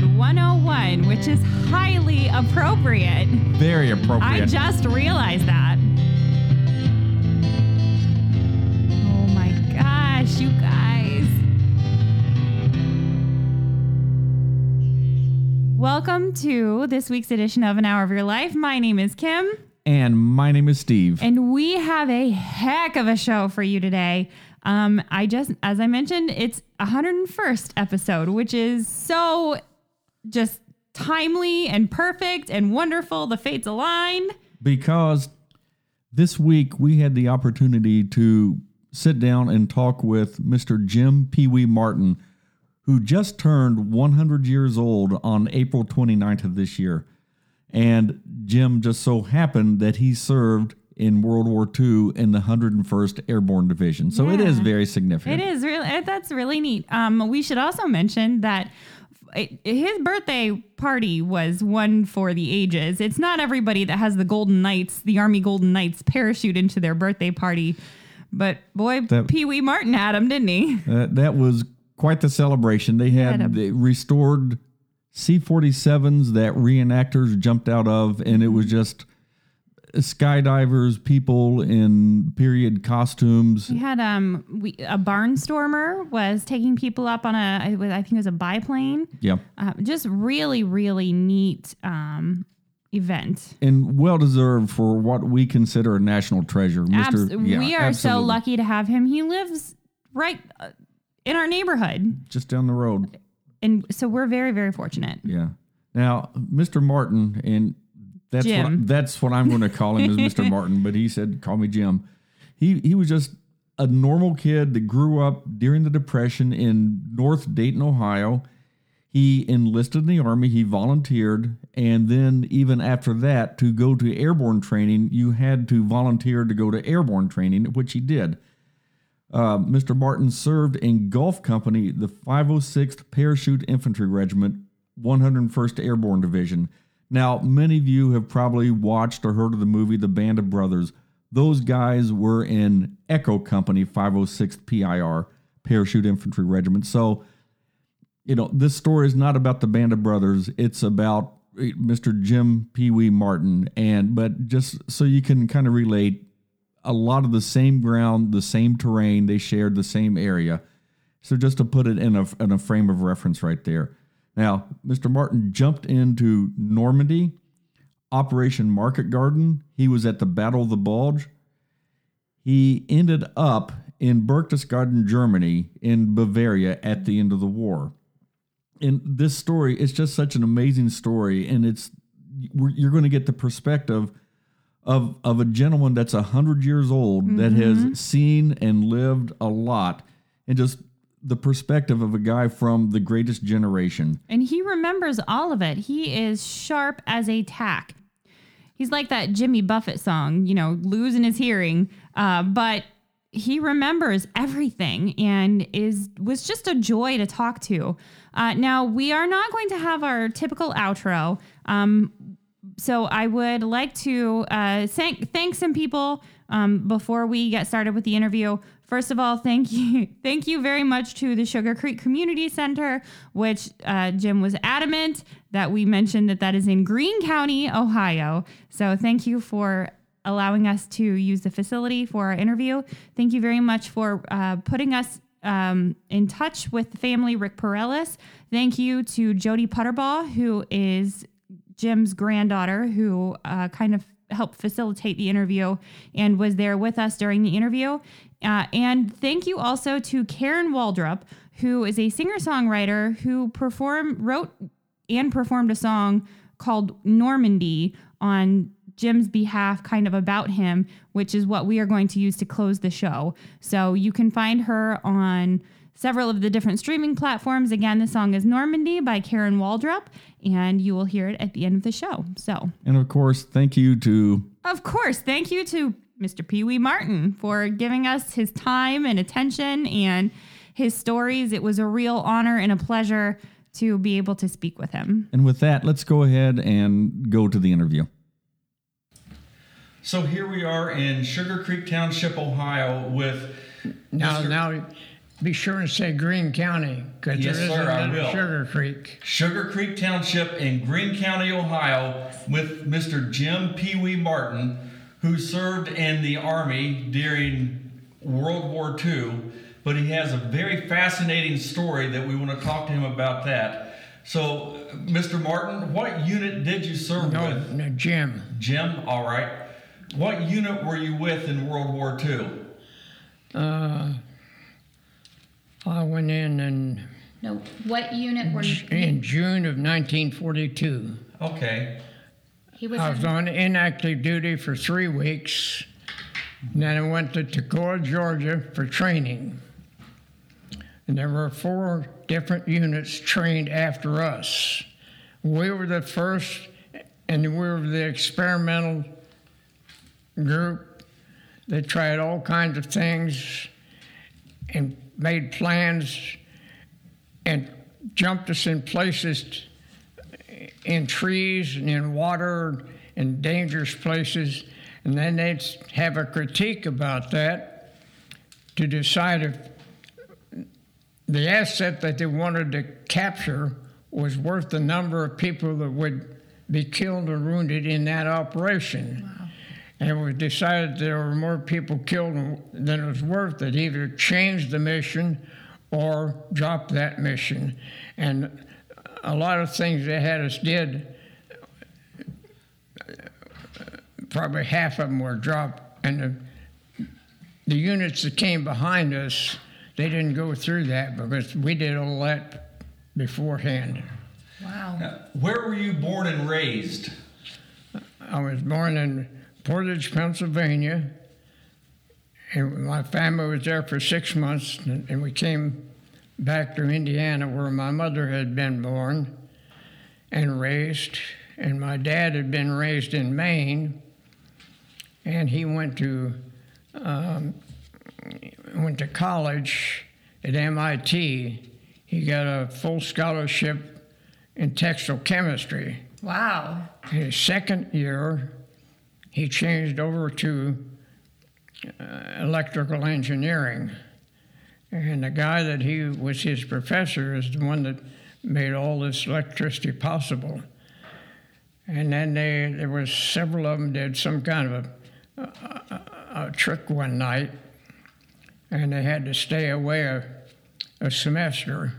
episode 101, which is highly appropriate. Very appropriate. I just realized that. Oh my gosh, you guys. Welcome to this week's edition of An Hour of Your Life. My name is Kim, and my name is Steve. and we have a heck of a show for you today. Um, I just, as I mentioned, it's 101st episode, which is so just timely and perfect and wonderful. The fates align. because this week we had the opportunity to sit down and talk with Mr. Jim Pee Wee Martin, who just turned 100 years old on April 29th of this year. And Jim just so happened that he served in World War II in the 101st Airborne Division. So it is very significant. It is really that's really neat. Um, we should also mention that it, his birthday party was one for the ages. It's not everybody that has the Golden Knights, the Army Golden Knights, parachute into their birthday party. But boy, Pee Wee Martin had him, didn't he? Uh, that was quite the celebration. They had, had they restored C 47s that reenactors jumped out of, and it was just skydivers, people in period costumes. We had um, we a barnstormer was taking people up on a I think it was a biplane. Yeah. Uh, just really, really neat um, event. And well deserved for what we consider a national treasure. Mr. Abs- yeah, we are so lucky to have him. He lives right uh, in our neighborhood, Just down the road. and so we're very, very fortunate. Yeah. Now, Mr. Martin, and that's what Jim. that's what I'm going to call him is Mr. Martin, but he said call me Jim. He he was just a normal kid that grew up during the Depression in North Dayton, Ohio. He enlisted in the army, he volunteered, and then even after that to go to airborne training, you had to volunteer to go to airborne training, which he did. Uh, Mr. Martin served in Golf Company, the 506th Parachute Infantry Regiment, 101st Airborne Division. Now, many of you have probably watched or heard of the movie The Band of Brothers. Those guys were in Echo Company, 506th PIR, Parachute Infantry Regiment. So, you know, this story is not about the Band of Brothers. It's about eh, Mr. Jim Pee Wee Martin. And, but just so you can kind of relate, a lot of the same ground, the same terrain. They shared the same area. So just to put it in a, in a frame of reference right there. Now, Mr. Martin jumped into Normandy, Operation Market Garden. He was at the Battle of the Bulge. He ended up in Berchtesgaden, Germany, in Bavaria at the end of the war. And this story is just such an amazing story, and it's you're going to get the perspective of of a gentleman that's a hundred years old that has mm-hmm. seen and lived a lot, and just the perspective of a guy from the greatest generation. And he remembers all of it. He is sharp as a tack. He's like that Jimmy Buffett song, you know, losing his hearing, uh, but he remembers everything and is was just a joy to talk to. Uh, now we are not going to have our typical outro. Um, so I would like to uh, thank thank some people um, before we get started with the interview. First of all, thank you thank you very much to the Sugar Creek Community Center, which uh, Jim was adamant that we mentioned that that is in Greene County, Ohio. So thank you for allowing us to use the facility for our interview. Thank you very much for uh, putting us um, in touch with the family, Rick Perellis. Thank you to Jody Putterbaugh, who is Jim's granddaughter, who uh, kind of helped facilitate the interview and was there with us during the interview. Uh, and thank you also to Karen Waldrop, who is a singer songwriter who performed, wrote, and performed a song called Normandy on Jim's behalf, kind of about him, which is what we are going to use to close the show. So you can find her on several of the different streaming platforms. Again, the song is Normandy by Karen Waldrop, and you will hear it at the end of the show. So, And of course, thank you to of course, thank you to Mr. Pee Wee Martin mm-hmm. for giving us his time and attention and his stories. It was a real honor and a pleasure to be able to speak with him. And with that, let's go ahead and go to the interview. So here we are in Sugar Creek Township, Ohio, with Now, Mr. now, be sure and say Greene County, because Yes, there is sir, I a little Sugar Creek. Sugar Creek Township in Greene County, Ohio, with Mr. Jim Pee Wee Martin, who served in the Army during World War II. But he has a very fascinating story that we want to talk to him about that. So, uh, Mr. Martin, what unit did you serve No, with? no, Jim. Jim, all right. What unit were you with in World War II? Uh, I went in in, No, what unit were you? in June of 1942. Okay. He was. I was in- on inactive duty for three weeks. And then I went to Toccoa, Georgia for training. And there were four different units trained after us. We were the first, and we were the experimental group that tried all kinds of things and made plans and jumped us in places in trees and in water and dangerous places. And then they'd have a critique about that to decide if the asset that they wanted to capture was worth the number of people that would be killed or wounded in that operation. And it was decided there were more people killed than it was worth it. Either change the mission or drop that mission. And a lot of things they had us did, probably half of them were dropped. And the, the units that came behind us, they didn't go through that because we did all that beforehand. wow. Now, where were you born and raised? I was born in Portage, Pennsylvania. And my family was there for six months, and and we came back to Indiana where my mother had been born and raised. And my dad had been raised in Maine, and he went to um, went to college at MIT. He got a full scholarship in textile chemistry. Wow. His second year, he changed over to uh, electrical engineering. And the guy that he was his professor is the one that made all this electricity possible. And then they, there was several of them did some kind of a, a, a trick one night, and they had to stay away a, a semester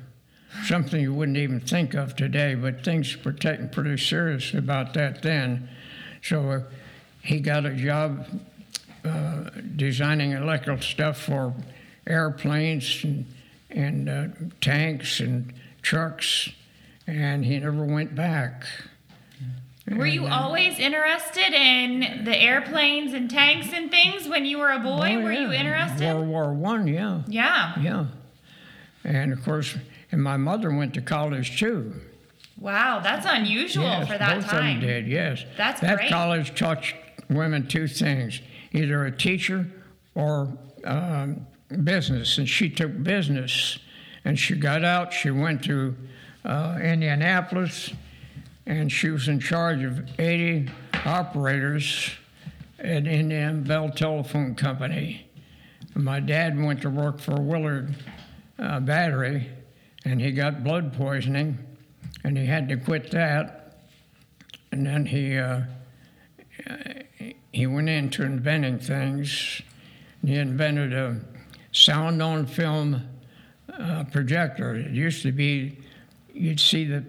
something you wouldn't even think of today, but things were taken pretty serious about that then. So uh, he got a job uh, designing electrical stuff for airplanes and, and uh, tanks and trucks, and he never went back. Were you always interested in the airplanes and tanks and things when you were a boy? Oh, were you interested? World War One, yeah, yeah. yeah. And of course, and my mother went to college too. Wow, that's unusual Yes, for that both time. of them did. Yes, That's that great. college taught women two things: either a teacher or um, business. And she took business, and she got out. She went to uh, Indianapolis, and she was in charge of 80 operators at Indiana Bell Telephone Company. My dad went to work for Willard uh, Battery, and he got blood poisoning, and he had to quit that. And then he uh, he went into inventing things. He invented a sound on film uh, projector. It used to be you'd see the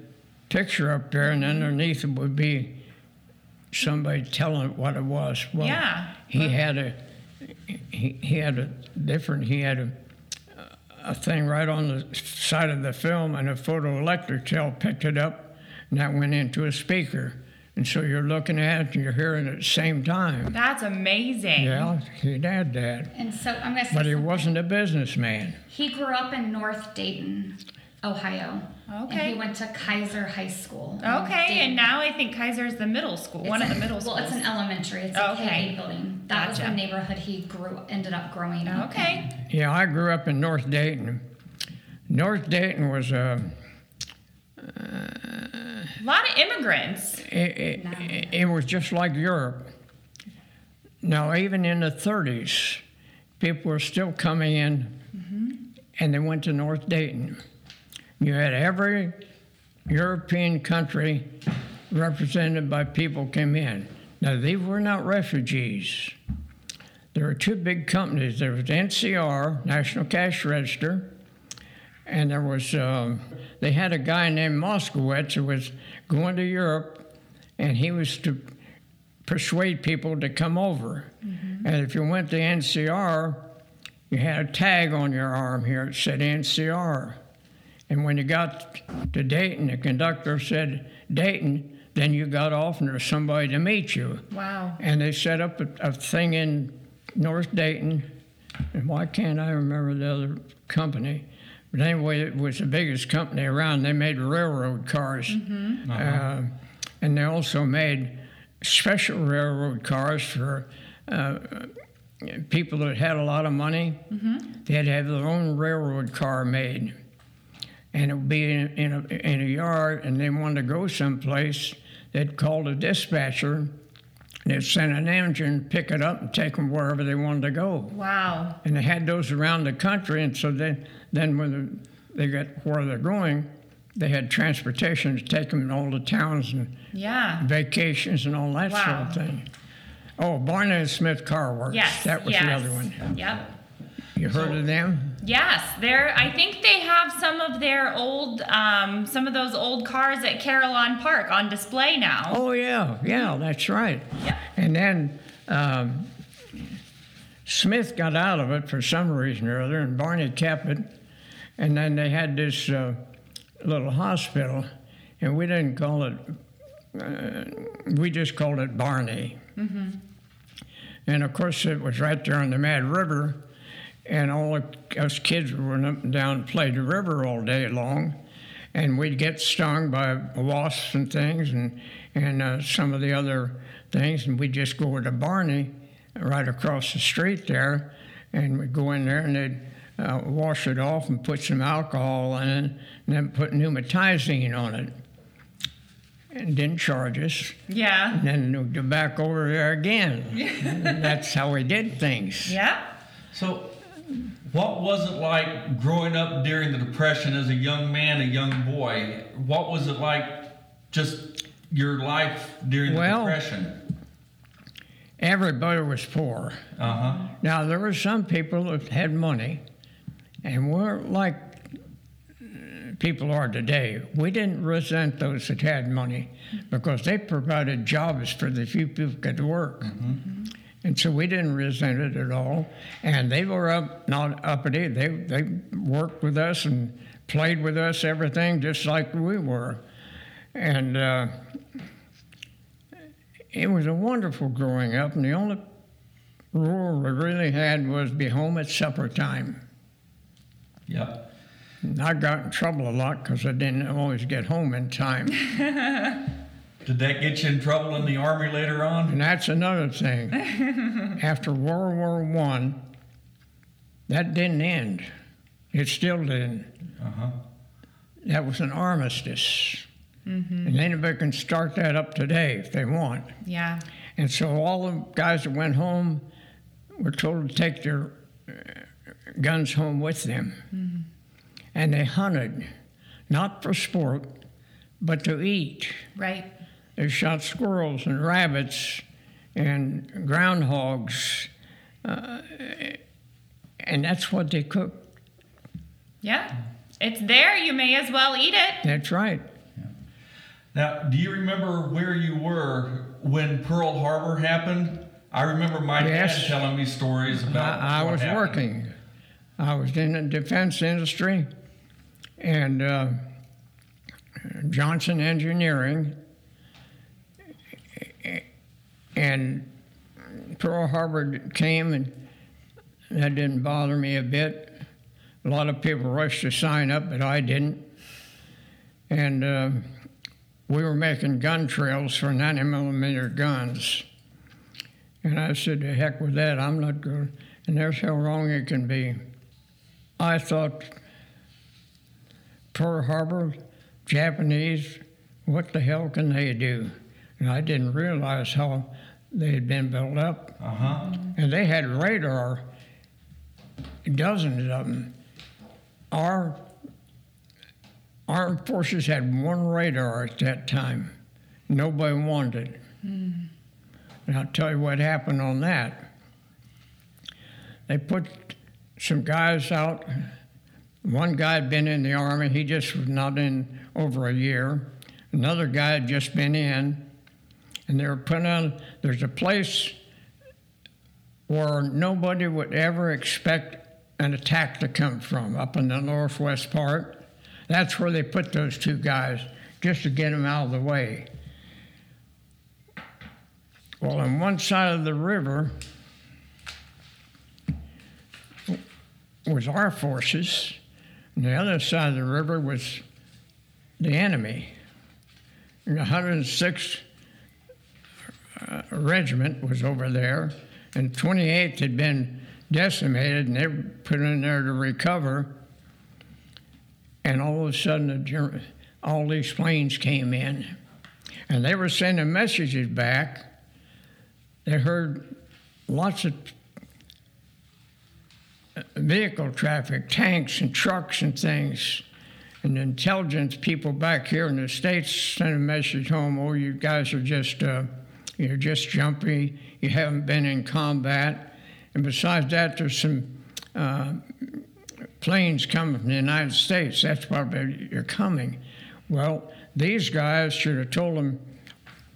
picture up there, and underneath it would be somebody telling what it was. Well, Yeah. He had a he, he had a different he had a a thing right on the side of the film, and a photoelectric cell picked it up, and that went into a speaker. And so you're looking at it and you're hearing it at the same time. That's amazing. Yeah, he had that. And so I'm going to say But he something. wasn't a businessman. He grew up in North Dayton, Ohio. And Okay. he went to Kiser High School. Okay, and now I think Kiser's the middle school, It's one of the middle schools. Well, it's an elementary. It's a Okay. K-8 building. That was the neighborhood he grew ended up growing up. Okay. Yeah, I grew up in North Dayton. North Dayton was a, A lot of immigrants. it, it, it was just like Europe. Now, even in the 30s, people were still coming in mm-hmm. and they went to North Dayton. You had every European country represented by people came in. Now, they were not refugees. There were two big companies. There was NCR, National Cash Register, and there was, um, they had a guy named Moskowitz who was going to Europe, and he was to persuade people to come over. And if you went to NCR, you had a tag on your arm here that said NCR. And when you got to Dayton, the conductor said Dayton, then you got off and there was somebody to meet you. Wow. And they set up a, a thing in North Dayton. And why can't I remember the other company? But anyway, it was the biggest company around. They made railroad cars. Uh, and they also made special railroad cars for uh, people that had a lot of money. They had to have their own railroad car made. And it would be in, in, a, in a yard, and they wanted to go someplace. They'd call the dispatcher, and they'd send an engine, pick it up, and take them wherever they wanted to go. Wow. And they had those around the country, and so then, then when the, they got where they're going, they had transportation to take them in all the towns and Yeah. vacations and all that sort of thing. Oh, Barney and Smith Car Works. Yes. That was yes. the other one. Yep. You heard of them? Yes, they're. I think they have some of their old, um, some of those old cars at Carillon Park on display now. Oh, yeah, yeah, that's right. Yeah. And then um, Smith got out of it for some reason or other, and Barney kept it. And then they had this uh, little hospital, and we didn't call it, uh, we just called it Barney. Mm-hmm. And of course, it was right there on the Mad River, and all of us kids went up and down and played the river all day long. And we'd get stung by wasps and things, and, and uh, some of the other things, and we'd just go to Barney right across the street there, and we'd go in there and they'd uh, wash it off and put some alcohol in it, and then put pneumatizine on it. And didn't charge us. Yeah. And then we'd go back over there again. That's how we did things. Yeah. So, what was it like growing up during the Depression as a young man, a young boy? What was it like just your life during the Well- Depression? Everybody was poor. Uh huh. Now, there were some people that had money and weren't like people are today. We didn't resent those that had money because they provided jobs for the few people that could work. And so we didn't resent it at all. And they were up, not uppity. They, they worked with us and played with us, everything, just like we were. And uh, it was a wonderful growing up. And the only rule we really had was be home at supper time. Yep. And I got in trouble a lot because I didn't always get home in time. Did that get you in trouble in the army later on? And that's another thing. After World War One, that didn't end. It still didn't. Uh huh. That was an armistice. Mm-hmm. And anybody can start that up today if they want. Yeah. And so all the guys that went home were told to take their uh, guns home with them. Mm-hmm. And they hunted, not for sport, but to eat. Right. They shot squirrels and rabbits and groundhogs, uh, and that's what they cooked. Yeah. It's there. You may as well eat it. That's right. Now, do you remember where you were when Pearl Harbor happened? I remember my Yes. dad telling me stories about. I, I what was happened. working. I was in the defense industry, and uh, Johnson Engineering, and Pearl Harbor came, and that didn't bother me a bit. A lot of people rushed to sign up, but I didn't. And uh, we were making gun trails for 90 millimeter guns. And I said, to heck with that, I'm not going. And there's how wrong it can be. I thought Pearl Harbor, Japanese, what the hell can they do? And I didn't realize how they had been built up. Uh huh. And they had radar, dozens of them. our armed forces had one radar at that time. Nobody wanted it. And I'll tell you what happened on that. They put some guys out. One guy had been in the army, he just was not in over a year. Another guy had just been in, and they were put on. There's a place where nobody would ever expect an attack to come from, up in the northwest part. That's where they put those two guys, just to get them out of the way. Well, on one side of the river was our forces, and the other side of the river was the enemy. And the 106th uh, Regiment was over there, and 28th had been decimated, and they were put in there to recover. And all of a sudden, the Ger- all these planes came in, and they were sending messages back. They heard lots of uh, vehicle traffic, tanks and trucks and things. And intelligence people back here in the states sent a message home: "Oh, you guys are just uh, you're just jumpy. You haven't been in combat." And besides that, there's some uh, planes coming from the United States. That's why you're coming. Well, these guys should have told them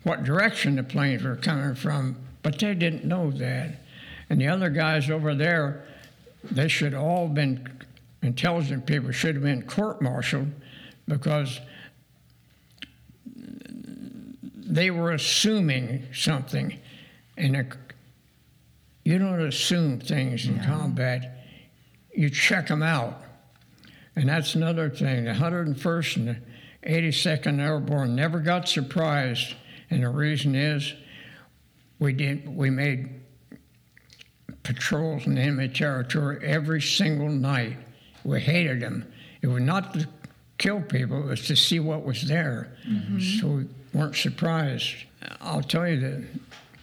what direction the planes were coming from, but they didn't know that. And the other guys over there, they should all been intelligent people should have been court-martialed because they were assuming something, and a, you don't assume things in combat. You check them out, and that's another thing. The 101st and the 82nd Airborne never got surprised, and the reason is we did we made patrols in enemy territory every single night. We hated them. It was not to kill people; it was to see what was there. So we weren't surprised. I'll tell you that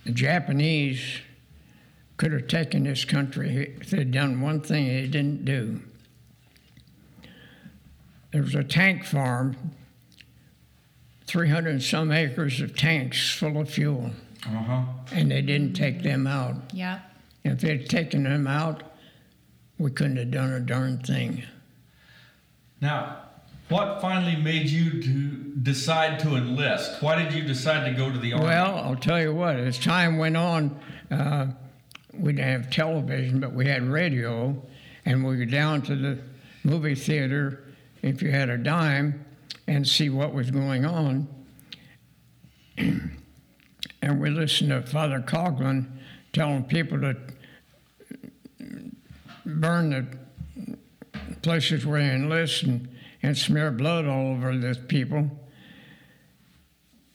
the Japanese could have taken this country if they'd done one thing they didn't do. There was a tank farm, 300 and some acres of tanks full of fuel, Uh-huh. and they didn't take them out. Yep. If they'd taken them out, we couldn't have done a darn thing. Now, what finally made you to decide to enlist? Why did you decide to go to the army? Well, I'll tell you what, as time went on, uh, we didn't have television, but we had radio, and we go down to the movie theater if you had a dime and see what was going on. and we listened to Father Coughlin telling people to burn the places where they enlist and, and smear blood all over the people.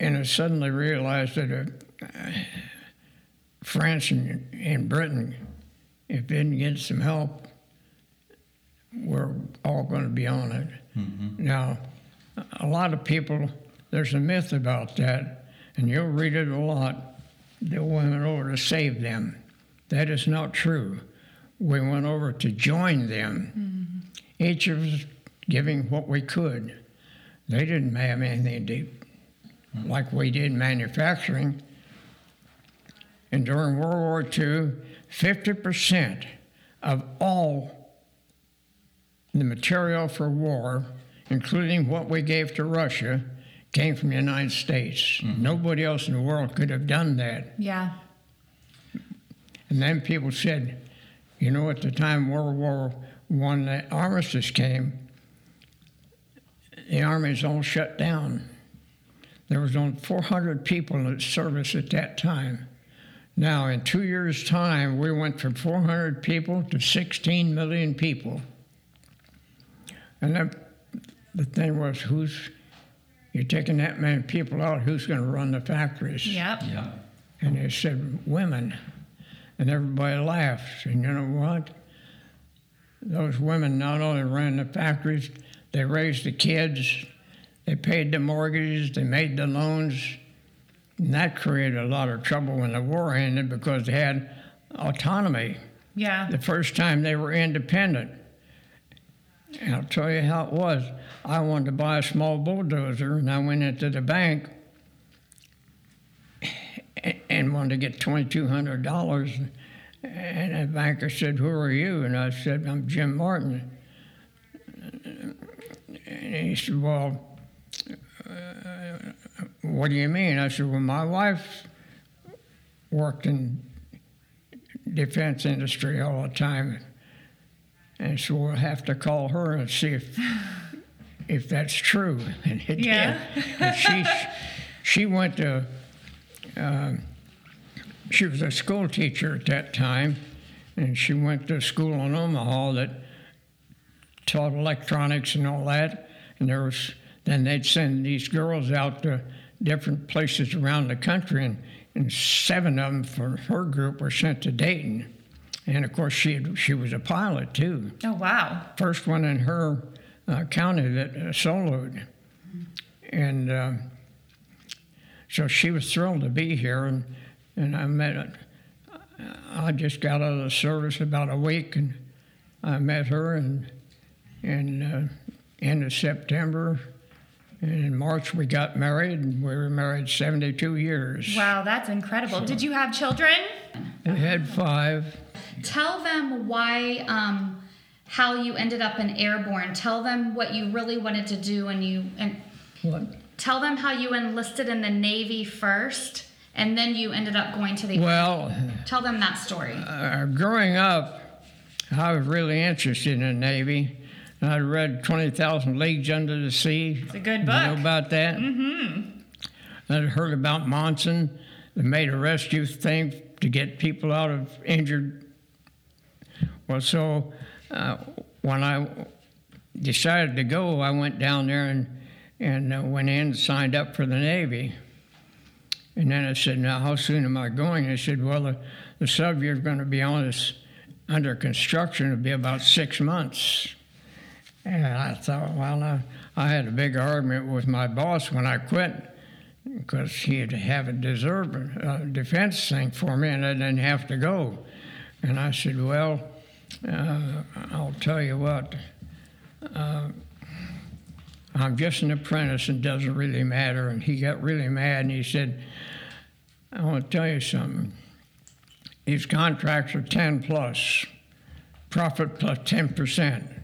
And I suddenly realized that uh, France and, and Britain, if they didn't get some help, we're all going to be on it. Now, a lot of people, there's a myth about that, and you'll read it a lot. They went over to save them. That is not true. We went over to join them, each of us giving what we could. They didn't have anything to do like we did manufacturing. And during World War II, 50% of all the material for war, including what we gave to Russia, came from the United States. Mm-hmm. Nobody else in the world could have done that. Yeah. And then people said, you know, at the time World War One, the armistice came, the armies all shut down. There was only 400 people in service at that time. Now, in two years' time, we went from 400 people to 16 million people. And then the thing was, who's you're taking that many people out? Who's going to run the factories? Yep. yeah. And they said, women. And everybody laughed. And you know what? Those women not only ran the factories, they raised the kids, they paid the mortgages, they made the loans. And that created a lot of trouble when the war ended because they had autonomy. Yeah. The first time they were independent. And I'll tell you how it was. I wanted to buy a small bulldozer, and I went into the bank and wanted to get $2,200. And the banker said, Who are you? And I said, I'm Jim Martin. And he said, Well, uh, what do you mean? I said, Well, my wife worked in defense industry all the time. And so we'll have to call her and see if if that's true. And it Yeah. did. And she she went to um, she was a school teacher at that time, and she went to school in Omaha that taught electronics and all that. And there was then they'd send these girls out to different places around the country, and, and seven of them from her group were sent to Dayton. And of course, she had, she was a pilot too Oh wow. first one in her uh, county that uh, soloed. And um, so she was thrilled to be here, and, and I met her. I just got out of the service about a week, and I met her in, in uh, end of September. And in March, we got married, and we were married 72 years. Wow, that's incredible. Did you have children? We had five. Tell them why, um, how you ended up in airborne. Tell them what you really wanted to do, and you and What? tell them how you enlisted in the Navy first, and then you ended up going to the. Well, Tell them that story. uh, growing up, I was really interested in the Navy. I read 20,000 Leagues Under the Sea. It's a good book. You know about that? Mm-hmm. I'd heard about Momsen. They made a rescue thing to get people out of injured. Well, so uh, when I decided to go, I went down there and, and uh, went in and signed up for the Navy. And then I said, Now, how soon am I going? They said, Well, the, the subject's going to be on this under construction. It'll be about six months. And I thought, well, I, I had a big argument with my boss when I quit because he had to have a deserve, uh, defense thing for me and I didn't have to go. And I said, well, uh, I'll tell you what, uh, I'm just an apprentice and doesn't really matter. And he got really mad and he said, I want to tell you something. These contracts are 10 plus, profit plus 10%.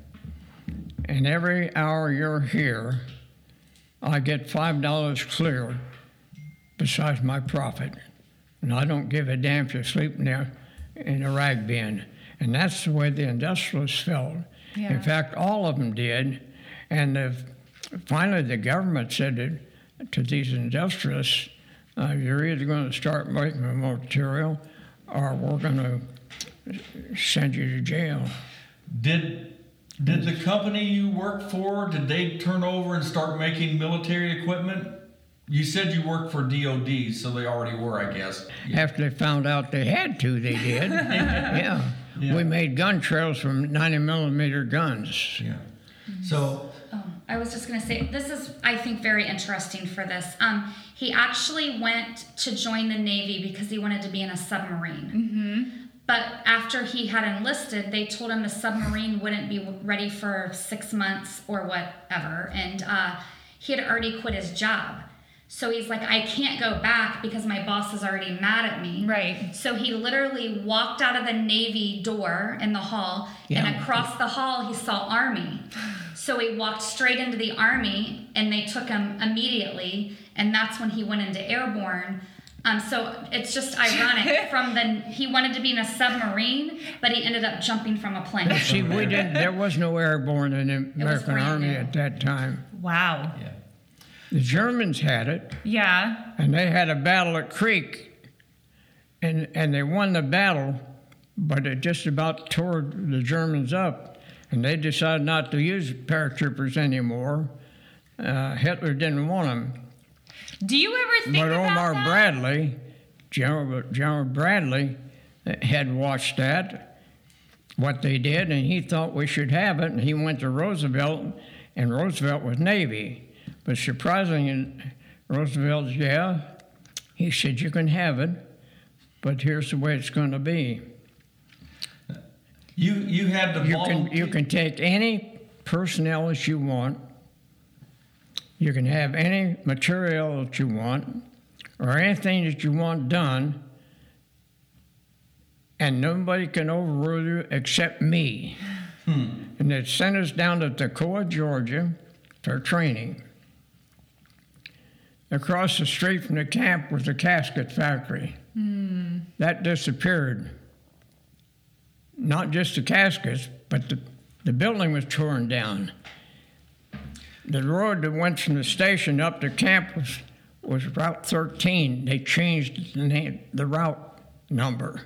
And every hour you're here, I get $5 clear besides my profit. And I don't give a damn if you're sleeping there in a rag bin. And that's the way the industrialists felt. Yeah. In fact, all of them did. And the, finally, the government said that, to these industrialists, uh, you're either going to start making the material or we're going to send you to jail. Did did the company you worked for did they turn over and start making military equipment? You said you worked for DoD, so they already were, I guess. After they found out they had to, they did. yeah. Yeah. We made gun trails from 90 millimeter guns. Yeah. So Oh, I was just going to say, this is, I think, very interesting for this. Um, he actually went to join the Navy because he wanted to be in a submarine. Mm-hmm. But after he had enlisted, they told him the submarine wouldn't be ready for six months or whatever. And uh, he had already quit his job. So he's like, I can't go back because my boss is already mad at me. Right. So he literally walked out of the Navy door in the hall, Yeah. and across the hall, he saw Army. So he walked straight into the Army, and they took him immediately, and that's when he went into airborne. Um, so it's just ironic. From the he wanted to be in a submarine, but he ended up jumping from a plane. See, we didn't, there was no airborne in the American brand Army new. at that time. Wow. yeah. The Germans had it, Yeah. and they had a battle at Crete, and, and they won the battle, but it just about tore the Germans up, and they decided not to use paratroopers anymore. Uh, Hitler didn't want them. Do you ever think But about Omar that? Bradley, General, General Bradley, uh, had watched that, what they did, and he thought we should have it. And he went to Roosevelt, and Roosevelt was Navy. But surprisingly, Roosevelt, yeah, he said, You can have it, but here's the way it's going to be. You you had to You can, you can take any personnel as you want. You can have any material that you want or anything that you want done, and nobody can overrule you except me. Hmm. And they sent us down to Toccoa, Georgia for training. Across the street from the camp was a casket factory. Hmm. That disappeared. Not just the caskets, but the, the building was torn down. The road that went from the station up to campus was, was Route 13. They changed the name, the route number.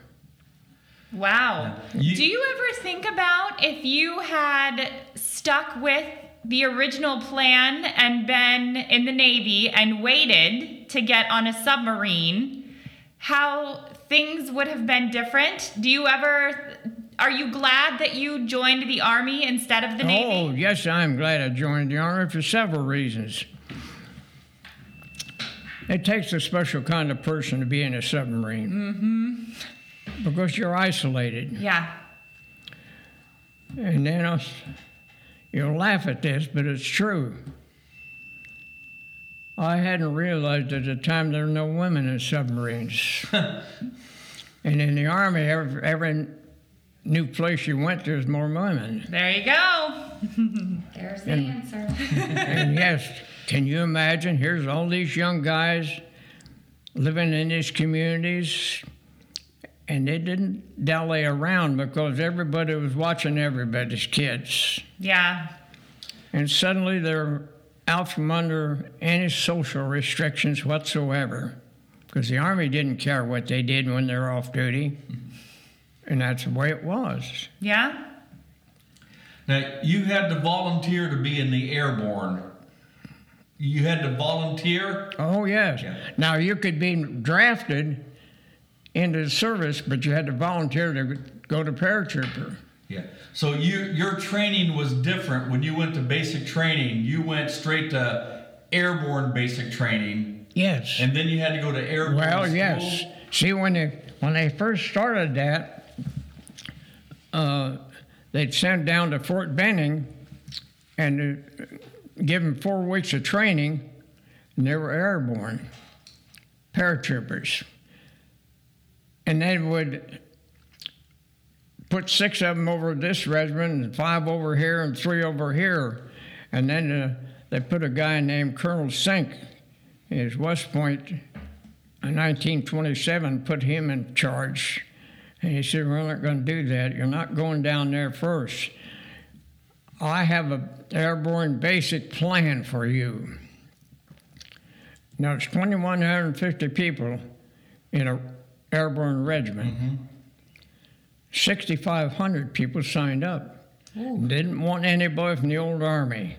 Wow. You- Do you ever think about if you had stuck with the original plan and been in the Navy and waited to get on a submarine, how things would have been different? Do you ever are you glad that you joined the army instead of the Navy? Oh, yes, I'm glad I joined the Army for several reasons. It takes a special kind of person to be in a submarine. Mm-hmm. Because you're isolated. Yeah. And then uh, you'll laugh at this, but it's true. I hadn't realized at the time there were no women in submarines. and in the Army, every, every new place you went, there's more women. There you go. There's the answer. and yes, can you imagine? Here's all these young guys living in these communities, and they didn't dally around because everybody was watching everybody's kids. Yeah. And suddenly they're out from under any social restrictions whatsoever because the Army didn't care what they did when they're off duty. And that's the way it was. Yeah. Now, you had to volunteer to be in the airborne. You had to volunteer? Oh, yes. Yeah. Now, you could be drafted into the service, but you had to volunteer to go to paratrooper. Yeah. So you your training was different when you went to basic training. You went straight to airborne basic training, Yes. and then you had to go to airborne Well, school. yes. See, when they when they first started that, uh, they'd send down to Fort Benning and uh, give them four weeks of training, and they were airborne paratroopers, and they would put six of them over this regiment and five over here and three over here, and then uh, they put a guy named Colonel Sink, his West Point in 1927 put him in charge. And he said, We're not going to do that. You're not going down there first. I have an airborne basic plan for you. Now, it's 2,150 people in an airborne regiment. Mm-hmm. 6,500 people signed up. Didn't want anybody from the old army.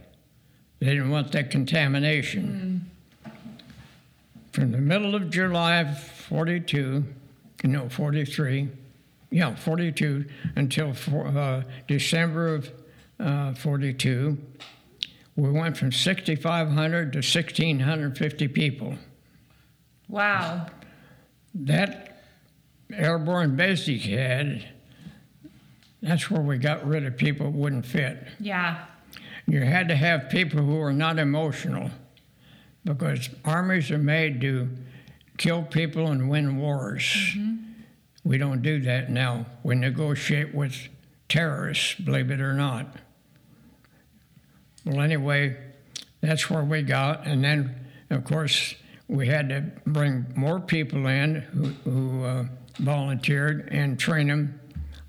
They didn't want that contamination mm. from the middle of July of 42, no, 43, yeah, 42, until for, uh, December of uh, 42, we went from 6,500 to 1,650 people. Wow. That airborne basic had, that's where we got rid of people who wouldn't fit. Yeah. You had to have people who were not emotional because armies are made to kill people and win wars. We don't do that now. We negotiate with terrorists, believe it or not. Well, anyway, that's where we got. And then, of course, we had to bring more people in who, who uh, volunteered and train them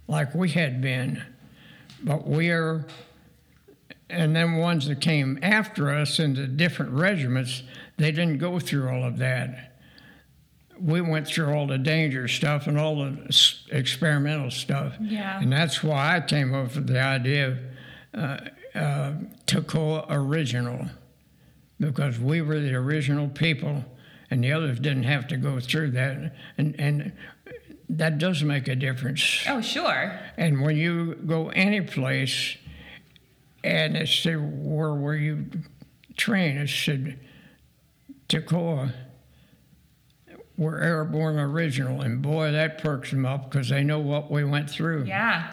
like we had been. But we are and then ones that came after us in the different regiments, they didn't go through all of that. We went through all the danger stuff and all the s- experimental stuff. Yeah. And that's why I came up with the idea of uh, uh, Toccoa Original, because we were the original people and the others didn't have to go through that. And, and that does make a difference. Oh, sure. And when you go any place, and it said, where were you trained? It said, Toccoa. We're airborne original. And boy, that perks them up because they know what we went through. Yeah.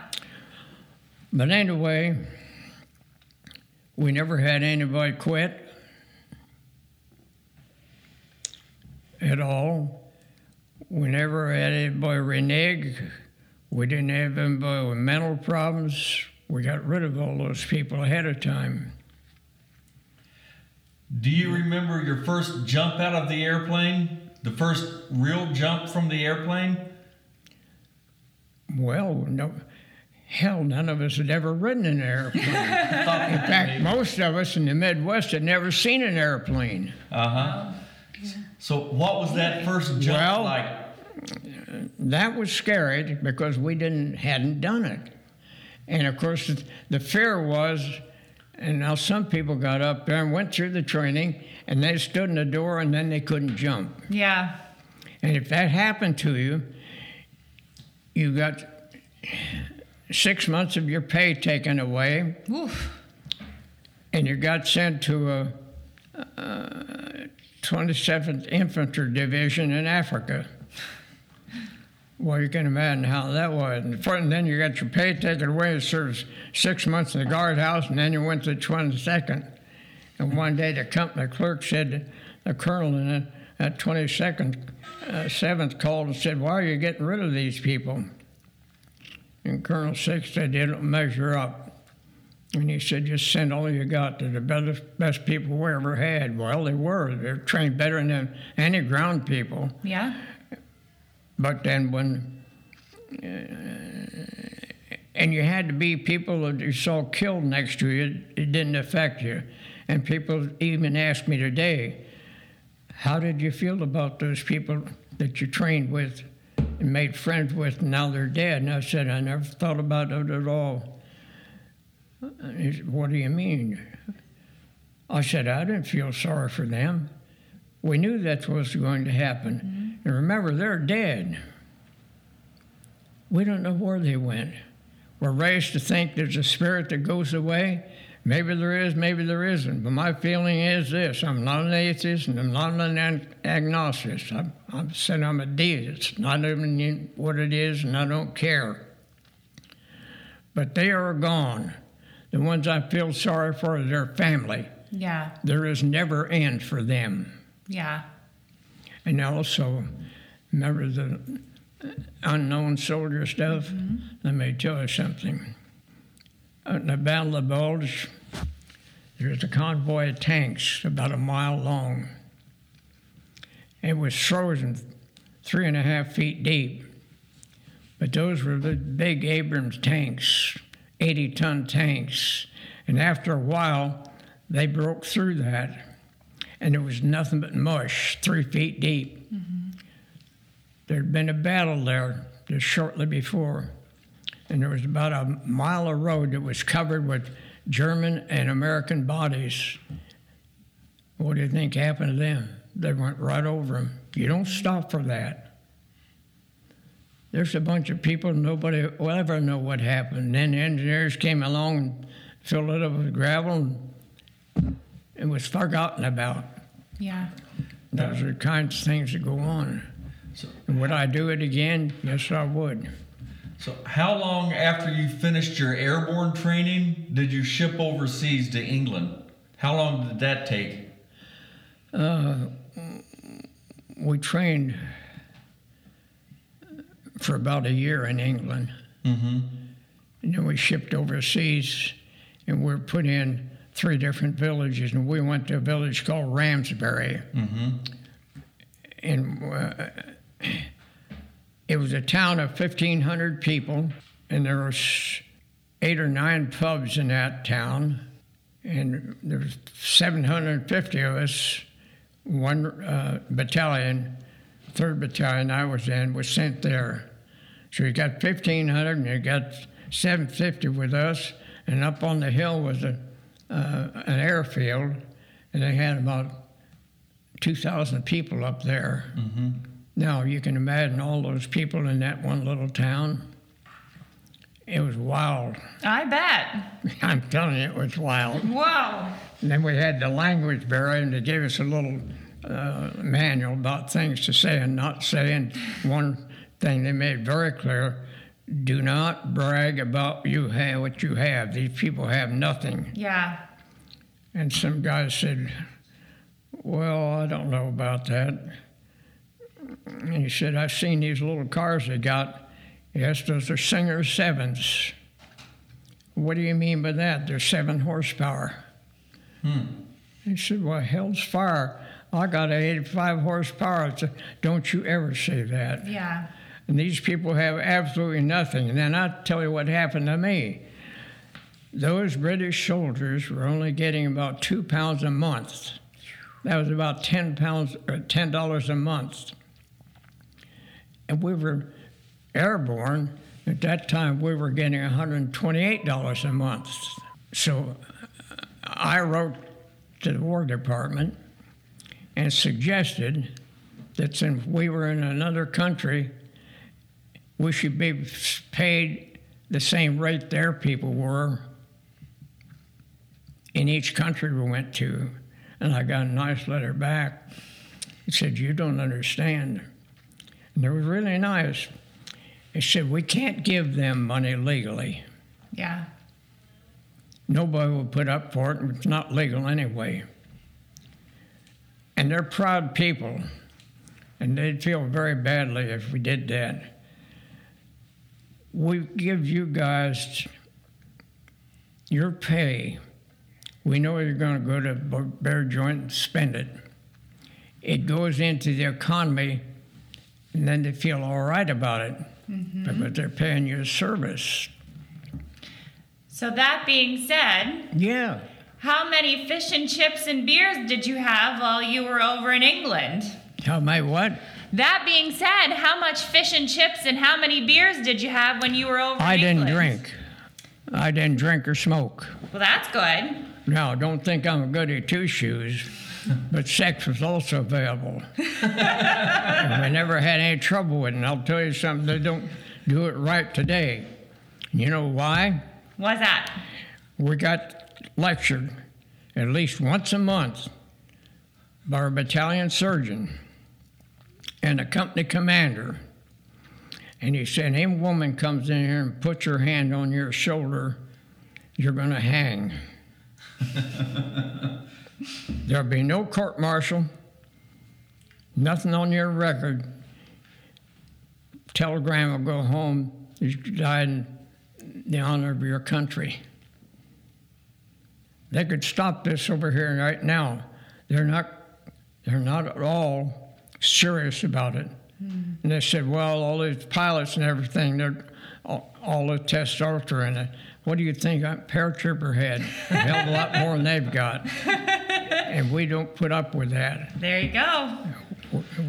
But anyway, We never had anybody quit at all. We never had anybody renege. We didn't have anybody with mental problems. We got rid of all those people ahead of time. Do you remember your first jump out of the airplane? The first real jump from the airplane? Well, no, hell, none of us had ever ridden an airplane. in fact, most of us in the Midwest had never seen an airplane. Uh huh. So, what was that first jump Well- like? That was scary because we didn't hadn't done it, and of course the- the fear was. And now some people got up there and went through the training, and they stood in the door, and then they couldn't jump. Yeah. And if that happened to you, you got six months of your pay taken away, Oof. and you got sent to a, uh 27th Infantry Division in Africa. Well, you can imagine how that was. And then you got your pay taken away and served six months in the guardhouse, and then you went to the 22nd. And one day the company clerk said, the colonel in that 22nd, uh, 7th called and said, Why are you getting rid of these people? And Colonel Sink said, They don't measure up. And he said, just send all you got to the best, best people we ever had. Well, they were. They're trained better than any ground people. Yeah. But then when, uh, and you had to be people that you saw killed next to you, it didn't affect you. And people even ask me today, how did you feel about those people that you trained with and made friends with, and now they're dead? And I said, I never thought about it at all. And he said, What do you mean? I said, I didn't feel sorry for them. We knew that was going to happen. Mm-hmm. And remember, they're dead. We don't know where they went. We're raised to think there's a spirit that goes away. Maybe there is, maybe there isn't. But my feeling is this I'm not an atheist and I'm not an agnostic. I'm, I'm saying I'm a deist, not even what it is, and I don't care. But they are gone. The ones I feel sorry for are their family. Yeah. There is never end for them. Yeah. And also, remember the uh, unknown soldier stuff? Mm-hmm. Let me tell you something. At the Battle of Bulge, there was a convoy of tanks about a mile long. It was frozen three and a half feet deep. But those were the big Abrams tanks, 80 ton tanks. And after a while, they broke through that and there was nothing but mush, three feet deep. There'd been a battle there just shortly before, and there was about a mile of road that was covered with German and American bodies. What do you think happened to them? They went right over them. You don't stop for that. There's a bunch of people, nobody will ever know what happened. Then the engineers came along and filled it up with gravel, and it was forgotten about. Yeah. Those are the kinds of things that go on. So- And would I do it again? Yes, I would. So, how long after you finished your airborne training did you ship overseas to England? How long did that take? We trained for about a year in England. Mm-hmm. And then we shipped overseas and we were put in three different villages. And we went to a village called Ramsbury. Mm-hmm. and uh, it was a town of 1,500 people, and there was eight or nine pubs in that town, and there was 750 of us. One uh, battalion, third battalion I was in, was sent there. So you got 1,500, and you got 750 with us, and up on the hill was a, uh, an airfield, and they had about 2,000 people up there. Now, you can imagine all those people in that one little town. It was wild. I bet. I'm telling you, it was wild. Whoa. And then we had the language barrier, and they gave us a little uh, manual about things to say and not say. And one thing they made very clear do not brag about you have what you have. These people have nothing. Yeah. And some guy said, Well, I don't know about that. And he said, I've seen these little cars they got. Yes, those are Singer sevens. What do you mean by that? They're seven horsepower. Hmm. He said, Well, hell's fire. I got 85 horsepower. Said, Don't you ever say that. Yeah. And these people have absolutely nothing. And then I'll tell you what happened to me. Those British soldiers were only getting about two pounds a month. That was about 10 pounds, or $10 a month. And we were airborne. At that time, we were getting $128 a month. So uh, I wrote to the War Department and suggested that since we were in another country, we should be paid the same rate their people were in each country we went to. And I got a nice letter back. It said, You don't understand. And it was really nice. It said, We can't give them money legally. Yeah. Nobody will put up for it, it's not legal anyway. And they're proud people, and they'd feel very badly if we did that. We give you guys your pay. We know you're going to go to Bear Joint and spend it. It goes into the economy, and then they feel all right about it mm-hmm. because they're paying you a service. So that being said, Yeah. how many fish and chips and beers did you have while you were over in England? How many what? That being said, how much fish and chips and how many beers did you have when you were over I didn't drink. I didn't drink or smoke. Well, that's good. No, don't think I'm a goody two shoes, but sex was also available. I never had any trouble with it. And I'll tell you something, they don't do it right today. You know why? What's that? We got lectured at least once a month by our battalion surgeon and a company commander. And he said, any woman comes in here and puts her hand on your shoulder, you're going to hang. There'll be no court martial, nothing on your record. Telegram will go home, you died in the honor of your country. They could stop this over here right now. They're not, they're not at all serious about it. And they said, well, all these pilots and everything, they're all, all the testosterone. Uh, what do you think a paratrooper had? A hell of a lot more than they've got. and we don't put up with that. There you go.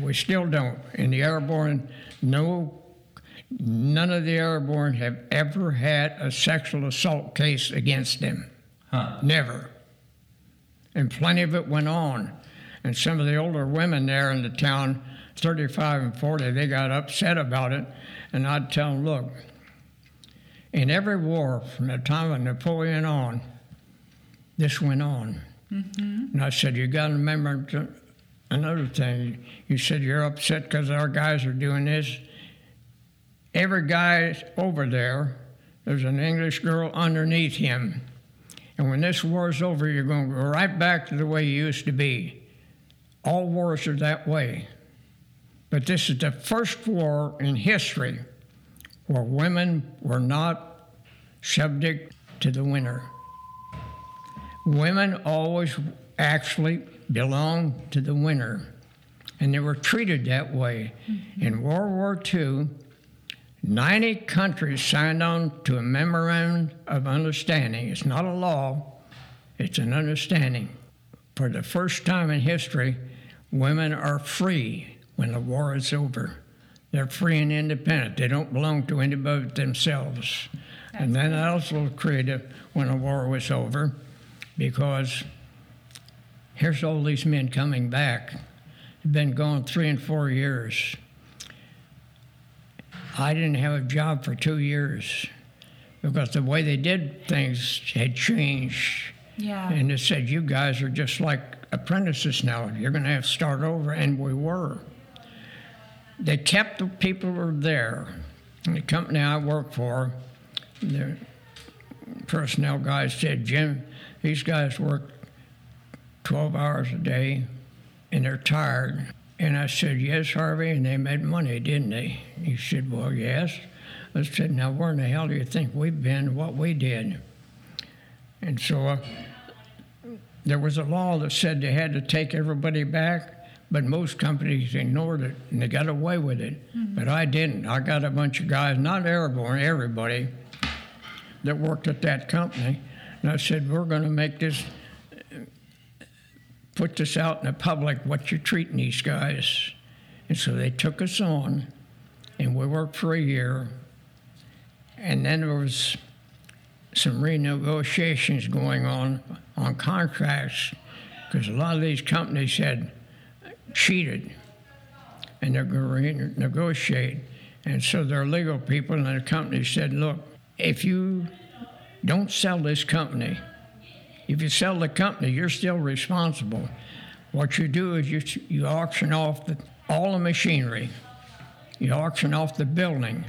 We still don't. In the airborne, no, none of the airborne have ever had a sexual assault case against them. Never. And plenty of it went on. And some of the older women there in the town, 35 and 40, they got upset about it. And I'd tell them, look, in every war from the time of Napoleon on, this went on. Mm-hmm. And I said, you got to remember to- another thing. You said you're upset because our guys are doing this. Every guy over there, there's an English girl underneath him. And when this war's over, you're going to go right back to the way you used to be. All wars are that way. But this is the first war in history where women were not subject to the winner. Women always actually belonged to the winner, and they were treated that way. Mm-hmm. In World War II, 90 countries signed on to a memorandum of understanding. It's not a law, it's an understanding. For the first time in history, women are free when the war is over. They're free and independent. They don't belong to anybody but themselves. and then that also created when the war was over, because here's all these men coming back. They've been gone three and four years. I didn't have a job for two years because the way they did things had changed. Yeah. And it said, You guys are just like apprentices now. You're going to have to start over. And we were. They kept the people who were there. The company I work for, the personnel guys said, Jim, these guys work 12 hours a day, and they're tired. And I said, Yes, Harvey, and they made money, didn't they? He said, Well, yes. I said, Now, where in the hell do you think we've been, what we did? And so uh, there was a law that said they had to take everybody back, but most companies ignored it and they got away with it. Mm-hmm. But I didn't. I got a bunch of guys, not airborne, everybody, that worked at that company. And I said, We're going to make this, put this out in the public, what you're treating these guys. And so they took us on, and we worked for a year. And then there was some renegotiations going on on contracts because a lot of these companies had cheated and they're going to renegotiate. And so their legal people and the company said, look, if you don't sell this company, if you sell the company, you're still responsible. What you do is you, you auction off the, all the machinery, you auction off the building,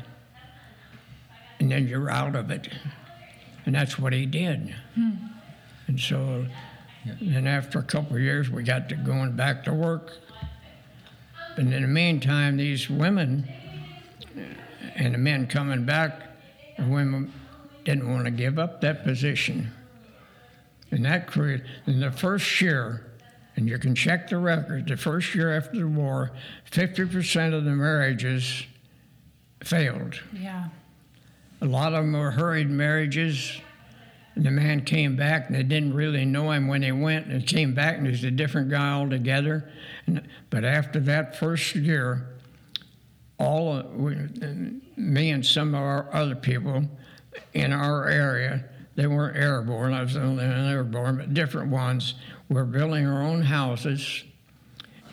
and then you're out of it. And that's what he did. Hmm. And so, then after a couple of years, we got to going back to work. And in the meantime, these women and the men coming back, the women didn't want to give up that position. And that created, in the first year, and you can check the record, the first year after the war, 50% of the marriages failed. Yeah. A lot of them were hurried marriages. And the man came back, and they didn't really know him when he went. And came back, and he's a different guy altogether. And, but after that first year, all of, we, me and some of our other people in our area, they weren't airborne. I was only an airborne, but different ones. Were building our own houses,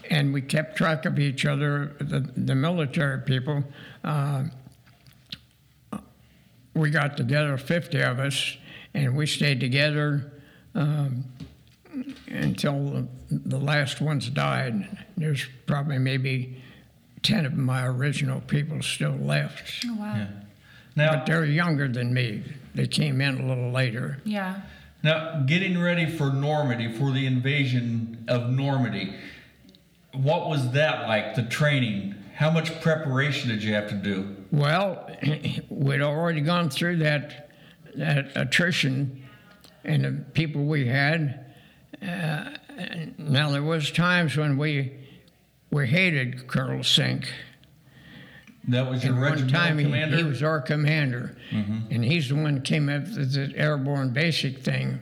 and we kept track of each other. The, the military people. Uh, we got together, 50 of us, and we stayed together um, until the, the last ones died. There's probably maybe 10 of my original people still left. Oh, wow. Yeah. Now, But they're younger than me. They came in a little later. Yeah. now, getting ready for Normandy, for the invasion of Normandy, what was that like? The training? How much preparation did you have to do? Well, we'd already gone through that, that attrition and the people we had. Uh, now, there was times when we, we hated Colonel Sink. That was your And one time he, commander. he was our commander, and he's the one came up with the airborne basic thing,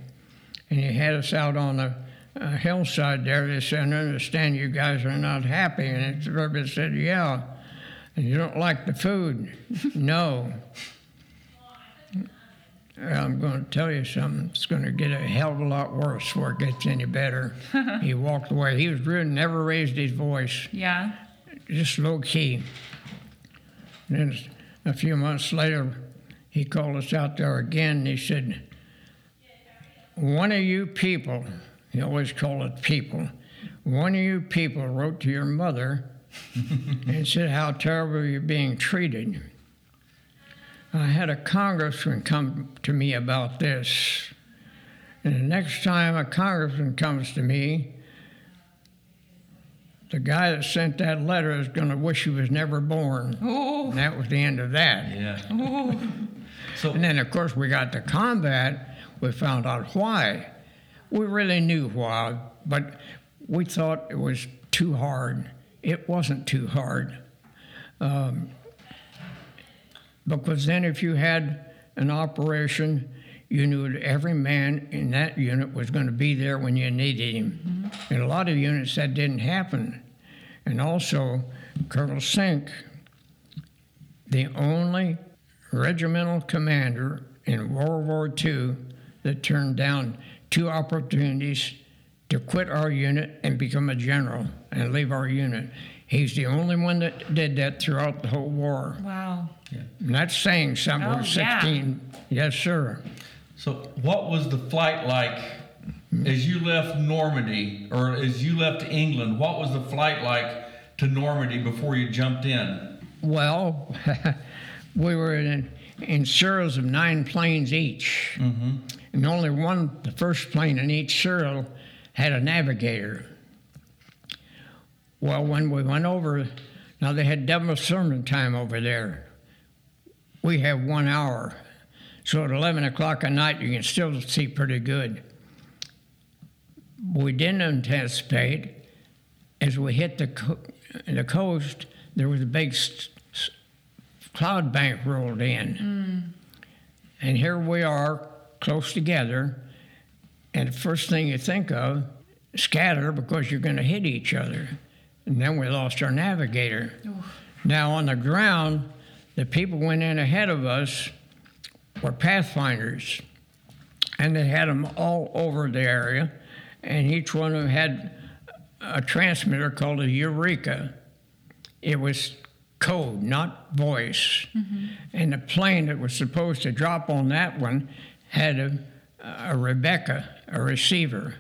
and he had us out on a, a hillside there. They said, "I understand you guys are not happy," and everybody said, "Yeah." And you don't like the food? no. I'm going to tell you something. It's going to get a hell of a lot worse before it gets any better. he walked away. He was rude, never raised his voice Yeah. just low key. And then a few months later, he called us out there again and he said, One of you people, he always called it people, one of you people wrote to your mother and said how terrible you're being treated. I had a congressman come to me about this. And the next time a congressman comes to me, the guy that sent that letter is going to wish he was never born. Oh. And that was the end of that. yeah. Oh. So And then, of course, we got to combat. We found out why. We really knew why, but we thought it was too hard. It wasn't too hard. Um, because then, if you had an operation, you knew that every man in that unit was going to be there when you needed him. Mm-hmm. In a lot of units, that didn't happen. And also, Colonel Sink, the only regimental commander in World War II that turned down two opportunities to quit our unit and become a general and leave our unit. He's the only one that did that throughout the whole war. Wow. And that's saying something. Oh, We're yeah. Yes, sir. So, what was the flight like as you left Normandy or as you left England? What was the flight like to Normandy before you jumped in? Well, we were in, in serials of nine planes each. Mm-hmm. And only one, the first plane in each serial, had a navigator. Well, when we went over, now they had double summer time over there. We have one hour. So at 11 o'clock at night, you can still see pretty good. We didn't anticipate as we hit the, co- the coast, there was a big s- s- cloud bank rolled in. Mm. And here we are, close together. And the first thing you think of, scatter because you're going to hit each other. And then we lost our navigator. Now, on the ground, the people went in ahead of us were pathfinders. And they had them all over the area. And each one of them had a transmitter called a Eureka. It was code, not voice. Mm-hmm. And the plane that was supposed to drop on that one had a, a Rebecca, a receiver.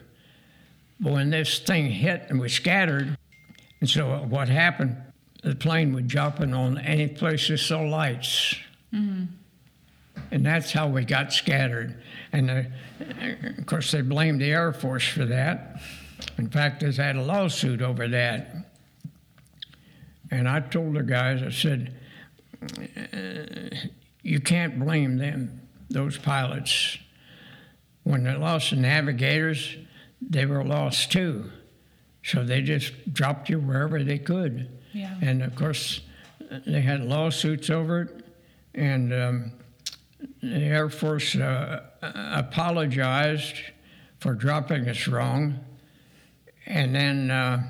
But when this thing hit and was scattered, and so what happened, the plane would jump jumping on any place that saw lights. And that's how we got scattered. And uh, of course, they blamed the Air Force for that. In fact, there's had a lawsuit over that. And I told the guys, I said, "Uh, you can't blame them, those pilots. When they lost the navigators, they were lost too. So they just dropped you wherever they could. Yeah. And of course, they had lawsuits over it. And um, the Air Force uh, apologized for dropping us wrong. And then uh,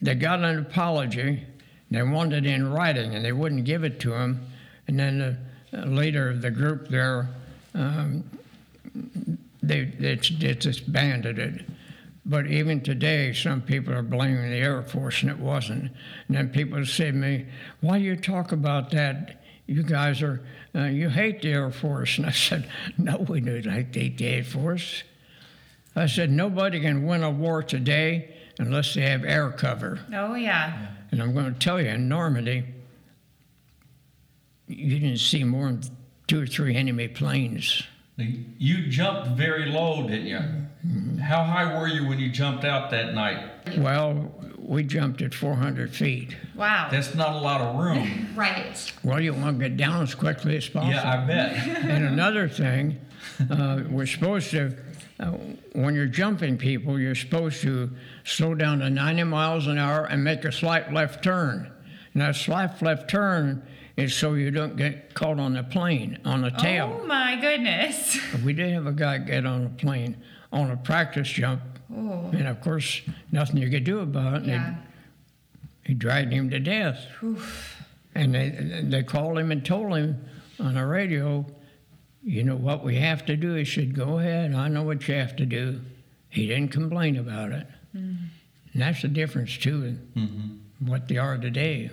they got an apology. They wanted it in writing, and they wouldn't give it to him. And then the leader of the group there, um, they, they they disbanded it. But even today, some people are blaming the Air Force, and it wasn't. And then people say to me, "Why you talk about that? You guys are uh, you hate the Air Force." And I said, "No, we don't hate the Air Force." I said, "Nobody can win a war today unless they have air cover." Oh, yeah. And I'm going to tell you, in Normandy, you didn't see more than two or three enemy planes. You jumped very low, didn't you? How high were you when you jumped out that night? Well, we jumped at 400 feet. Wow. That's not a lot of room. Right. Well, you want to get down as quickly as possible. Yeah, I bet. and another thing, uh, we're supposed to, uh, when you're jumping people, you're supposed to slow down to 90 miles an hour and make a slight left turn. Now, that slight left turn is so you don't get caught on the plane, on the tail. Oh, my goodness. We did have a guy get on a plane on a practice jump. Oh. And of course, nothing you could do about it. and they- Yeah. He dragged him to death. And they, they called him and told him on the radio, you know what we have to do? He said, go ahead, I know what you have to do. He didn't complain about it. Mm-hmm. And that's the difference, too, in mm-hmm. what they are today.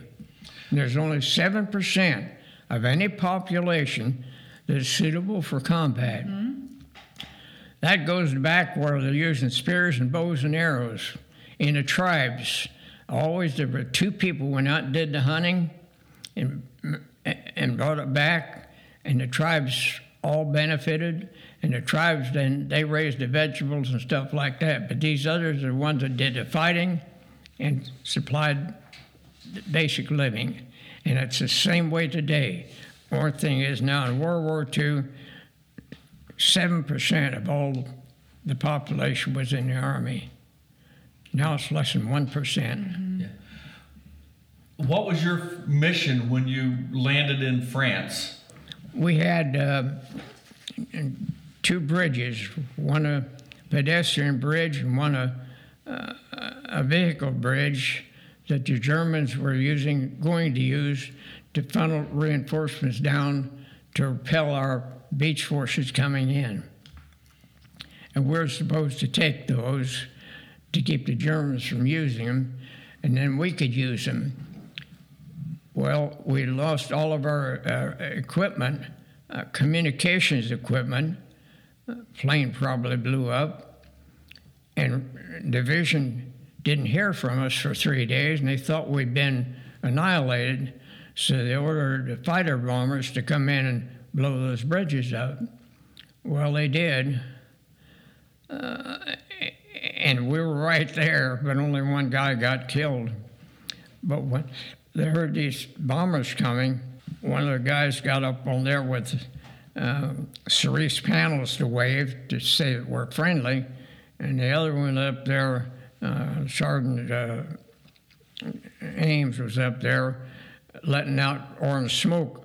There's only 7% of any population that is suitable for combat. Mm-hmm. That goes back where they're using spears and bows and arrows. In the tribes, always there were two people went out and did the hunting and, and brought it back, and the tribes all benefited. And the tribes then they raised the vegetables and stuff like that. But these others are the ones that did the fighting and supplied basic living. And it's the same way today. One thing is now in World War II, 7% of all the population was in the Army. Now it's less than 1%. What was your mission when you landed in France? We had uh, two bridges, one a pedestrian bridge and one a, uh, a vehicle bridge that the Germans were using, going to use to funnel reinforcements down to repel our beach forces coming in. And we're supposed to take those to keep the Germans from using them, and then we could use them. Well, we lost all of our uh, equipment, uh, communications equipment. Uh, plane probably blew up, and division didn't hear from us for three days, and they thought we'd been annihilated. So they ordered the fighter bombers to come in and blow those bridges up. Well, they did. uh, and we were right there, but only one guy got killed. But when they heard these bombers coming, one of the guys got up on there with uh, cerise panels to wave to say that we're friendly, and the other one up there, uh, Sergeant uh, Ames was up there letting out orange smoke.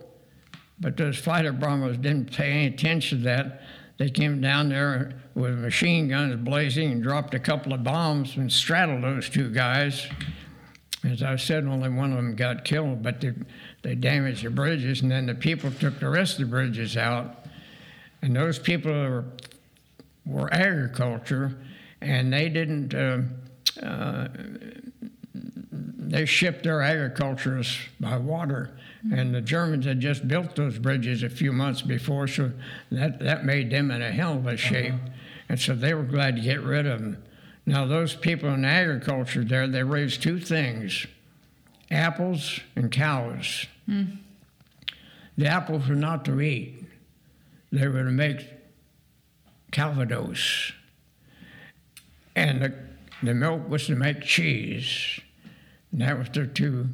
But those fighter bombers didn't pay any attention to that. They came down there with machine guns blazing and dropped a couple of bombs and straddled those two guys. As I said, only one of them got killed, but they, they damaged the bridges, and then the people took the rest of the bridges out. And those people were, were agriculture, and they didn't. Uh, uh, they shipped their agricultures by water. Mm-hmm. And the Germans had just built those bridges a few months before, so that, that made them in a hell of a uh-huh. shape. And so they were glad to get rid of them. Now, those people in agriculture there, they raised two things apples and cows. Mm. The apples were not to eat, they were to make calvados. And the, the milk was to make cheese. And that was their two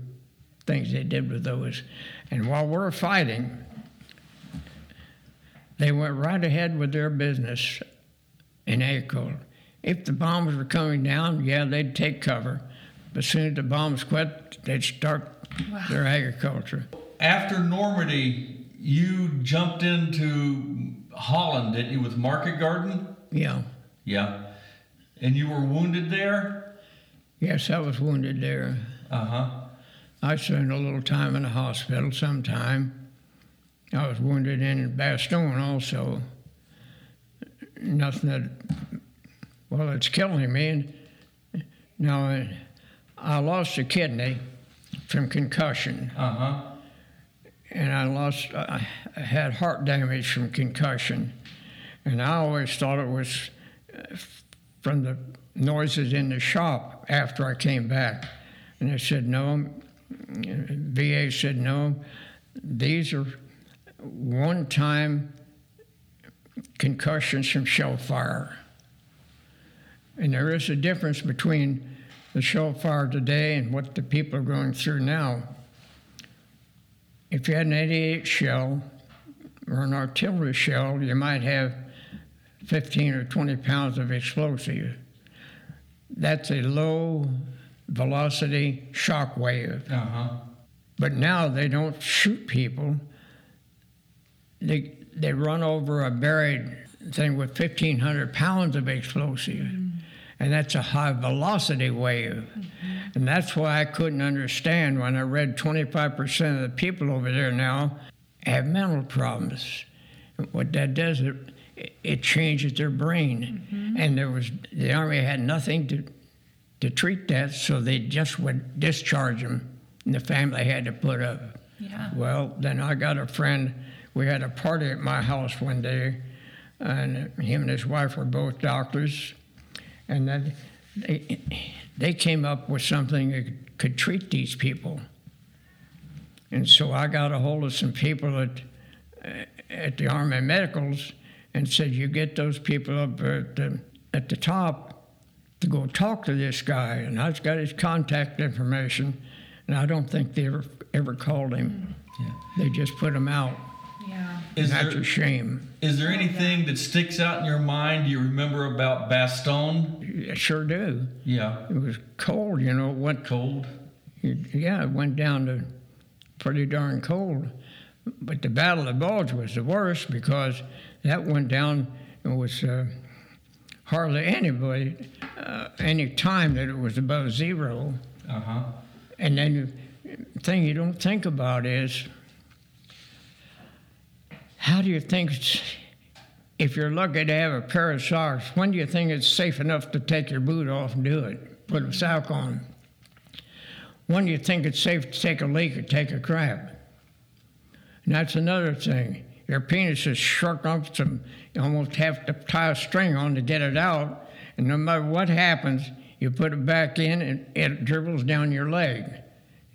things they did with those. And while we're fighting, they went right ahead with their business in agriculture. If the bombs were coming down, yeah, they'd take cover. But as soon as the bombs quit, they'd start their agriculture. After Normandy, you jumped into Holland, didn't you, with Market Garden? Yeah. Yeah. And you were wounded there? Yes, I was wounded there. Uh huh. I spent a little time in the hospital sometime. I was wounded in Bastogne also. Nothing that, well, it's killing me. Now, I- lost a kidney from concussion, Uh huh. and I lost, I I had heart damage from concussion. And I always thought it was uh, from the noises in the shop after I came back. And they said, no, VA said, no, these are one time concussions from shell fire. And there is a difference between the shell fire today and what the people are going through now. If you had an 88 shell or an artillery shell, you might have 15 or 20 pounds of explosive. That's a low velocity shock wave. Uh huh. But now they don't shoot people. They, they run over a buried thing with 1,500 pounds of explosive. Mm-hmm. And that's a high velocity wave. Mm-hmm. And that's why I couldn't understand when I read 25% of the people over there now have mental problems. What that does, it, it changes their brain. Mm-hmm. And there was, the Army had nothing to, to treat that, so they just would discharge them, and the family had to put up. Yeah. Well, then I got a friend. We had a party at my house one day, and him and his wife were both doctors, and then they, they came up with something that could treat these people. And so I got a hold of some people at, at the Army Medicals and said, You get those people up at the, at the top to go talk to this guy. And I've got his contact information, and I don't think they ever, ever called him. They just put him out. Yeah. Is and that's there, a shame. is there anything that sticks out in your mind you remember about Bastogne? I sure do. Yeah. It was cold, you know. It went Cold. Yeah, it went down to pretty darn cold. But the Battle of the Bulge was the worst because that went down. It was uh, hardly anybody, uh, any time that it was above zero. Uh huh. And then the thing you don't think about is how do you think, it's, if you're lucky to have a pair of socks, when do you think it's safe enough to take your boot off and do it? Put a sock on. When do you think it's safe to take a leak or take a crap? And that's another thing. Your penis is shrunk up some, you almost have to tie a string on to get it out. And no matter what happens, you put it back in and it dribbles down your leg.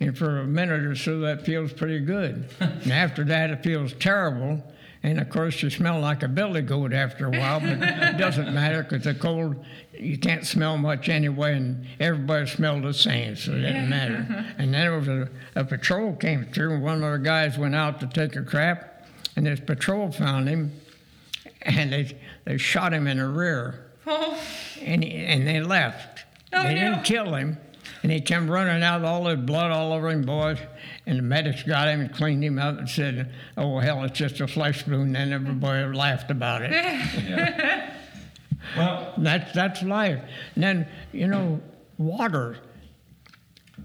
And for a minute or so, that feels pretty good. and after that, it feels terrible And of course, you smell like a billy goat after a while, but it doesn't matter because the cold, you can't smell much anyway, and everybody smelled the same, so it didn't matter. And then it was a, a patrol came through, and one of the guys went out to take a crap, and this patrol found him, and they, they shot him in the rear, and, he, and they left. Oh, they no. didn't kill him, and he came running out, all the blood all over him, boys. And the medics got him and cleaned him up and said, "Oh hell, it's just a flesh wound." And everybody laughed about it. Well, That's that's life. And then you know, water.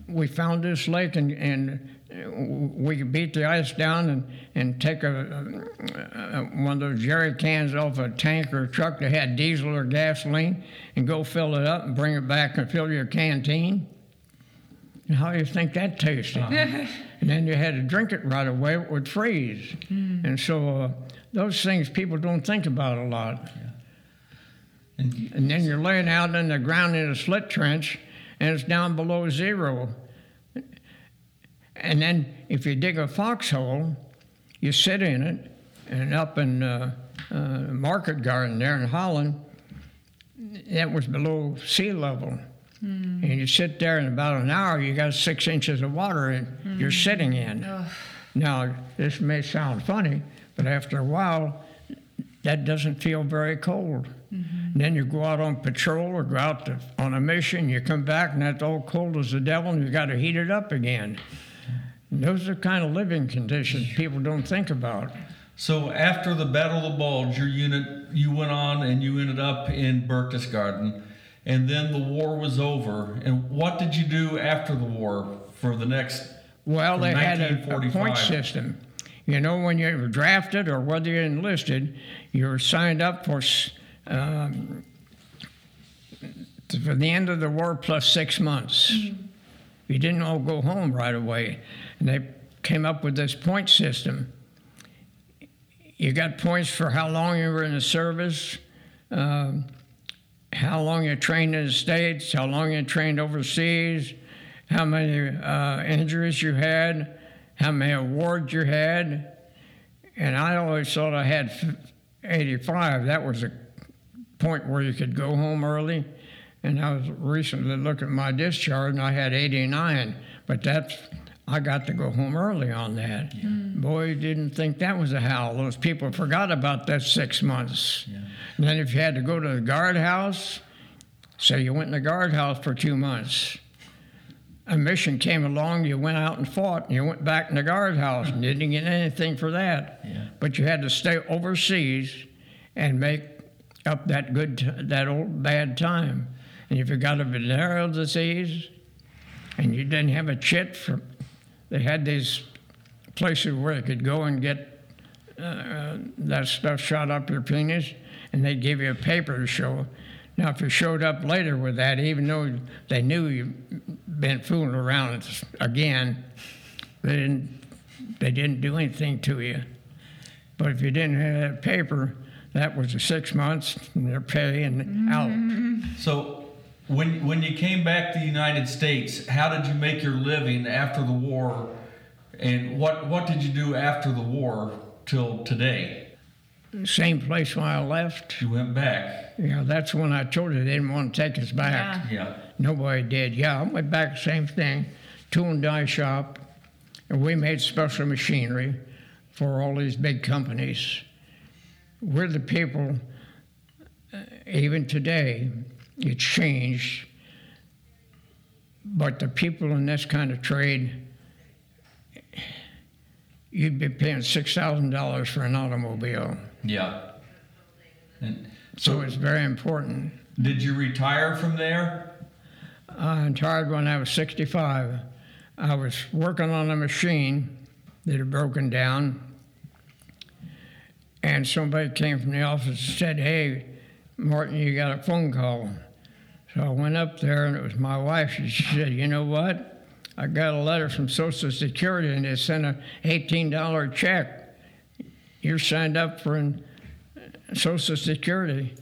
We found this lake and and we could beat the ice down and and take a, a, a one of those jerry cans off a tank or a truck that had diesel or gasoline and go fill it up and bring it back and fill your canteen. And how do you think that tasted? and then you had to drink it right away; it would freeze. And so uh, those things people don't think about a lot. and And then you're laying out in the ground in a slit trench and it's down below zero. And then if you dig a foxhole, you sit in it. And up in uh, uh, Market Garden there in Holland, that was below sea level. And you sit there in about an hour, you got six inches of water and you're sitting in. Now, this may sound funny, but after a while, that doesn't feel very cold. And then you go out on patrol or go out to, on a mission, you come back and that's all cold as the devil, and you've got to heat it up again. And those are kind of living conditions people don't think about. So after the Battle of the Bulge, your unit you went on and you ended up in Berchtesgaden, and then the war was over. And what did you do after the war for the next? Well, they had a, a 1945. point system. You know, when you were drafted or whether you enlisted, you were signed up for um, for the end of the war plus six months. You didn't all go home right away, and they came up with this point system. You got points for how long you were in the service, um, how long you trained in the states, how long you trained overseas, how many uh, injuries you had, how many awards you had, and I always thought I had 85. That was a point where you could go home early. And I was recently looking at my discharge, and I had 89. But that's I got to go home early on that. Mm. Boy, didn't think that was a howl. Those people forgot about that six months. And then if you had to go to the guardhouse, say you went in the guardhouse for two months. A mission came along, you went out and fought, and you went back in the guardhouse and didn't get anything for that. Yeah. But you had to stay overseas and make up that good, t- that old bad time. And if you got a venereal disease and you didn't have a chit for, they had these places where you could go and get uh, that stuff shot up your penis, and they'd give you a paper to show. Now, if you showed up later with that, even though they knew you'd been fooling around again, they didn't, they didn't do anything to you. But if you didn't have that paper, that was the six months and their pay and out. So when when you came back to the United States, how did you make your living after the war? And what what did you do after the war till today? Same place when I left. You went back. Yeah, that's when I told you they didn't want to take us back. Yeah. Nobody did. Yeah, I went back, same thing, tool and die shop, and we made special machinery for all these big companies. We're the people, uh, even today, it's changed, but the people in this kind of trade, you'd be paying $6,000 for an automobile. Yeah. And So it's very important. did you retire from there? I retired when I was 65. I was working on a machine that had broken down, and somebody came from the office and said, Hey, Martin, you got a phone call. So I went up there, and it was my wife. She said, You know what? I got a letter from Social Security, and they sent a $18 check. You're signed up for an Social Security.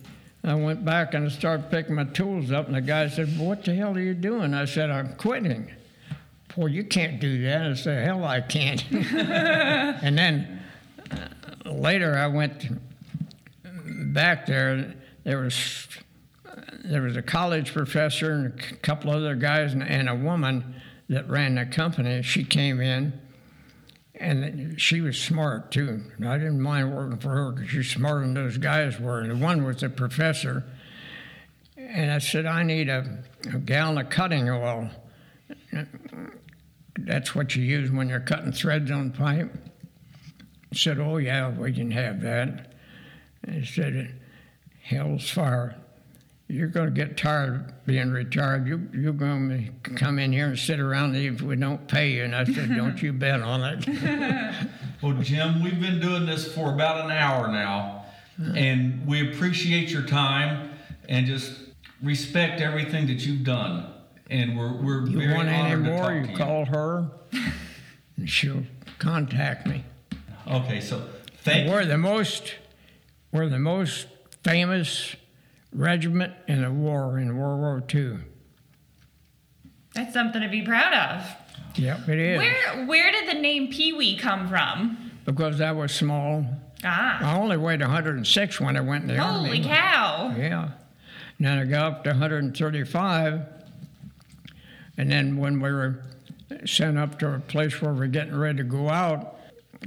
I went back and I started picking my tools up, and the guy said, What the hell are you doing? I said, I'm quitting. Boy, you can't do that. I said, Hell, I can't. and then uh, later I went back there. There was there was a college professor and a couple other guys and, and a woman that ran the company. She came in, and she was smart too. I didn't mind working for her because she's smarter than those guys were. And the one was a professor. And I said, I need a, a gallon of cutting oil. That's what you use when you're cutting threads on pipe. He said, Oh, yeah, we can have that. And he said, Hell's fire. You're going to get tired of being retired. You, you're going to come in here and sit around if we don't pay you. And I said, Don't you bet on it. Well, Jim, we've been doing this for about an hour now, and we appreciate your time and just respect everything that you've done. And we're we're You very want any honored to more, you to you. call her, and she'll contact me. Okay, so thank We're the most, we're the most famous regiment in the war in World War II. That's something to be proud of. Yep, it is. Where where did the name Pee Wee come from? Because I was small. Ah, I only weighed 106 when I went in the holy army. cow! Yeah. And then I got up to 135. And then when we were sent up to a place where we're getting ready to go out,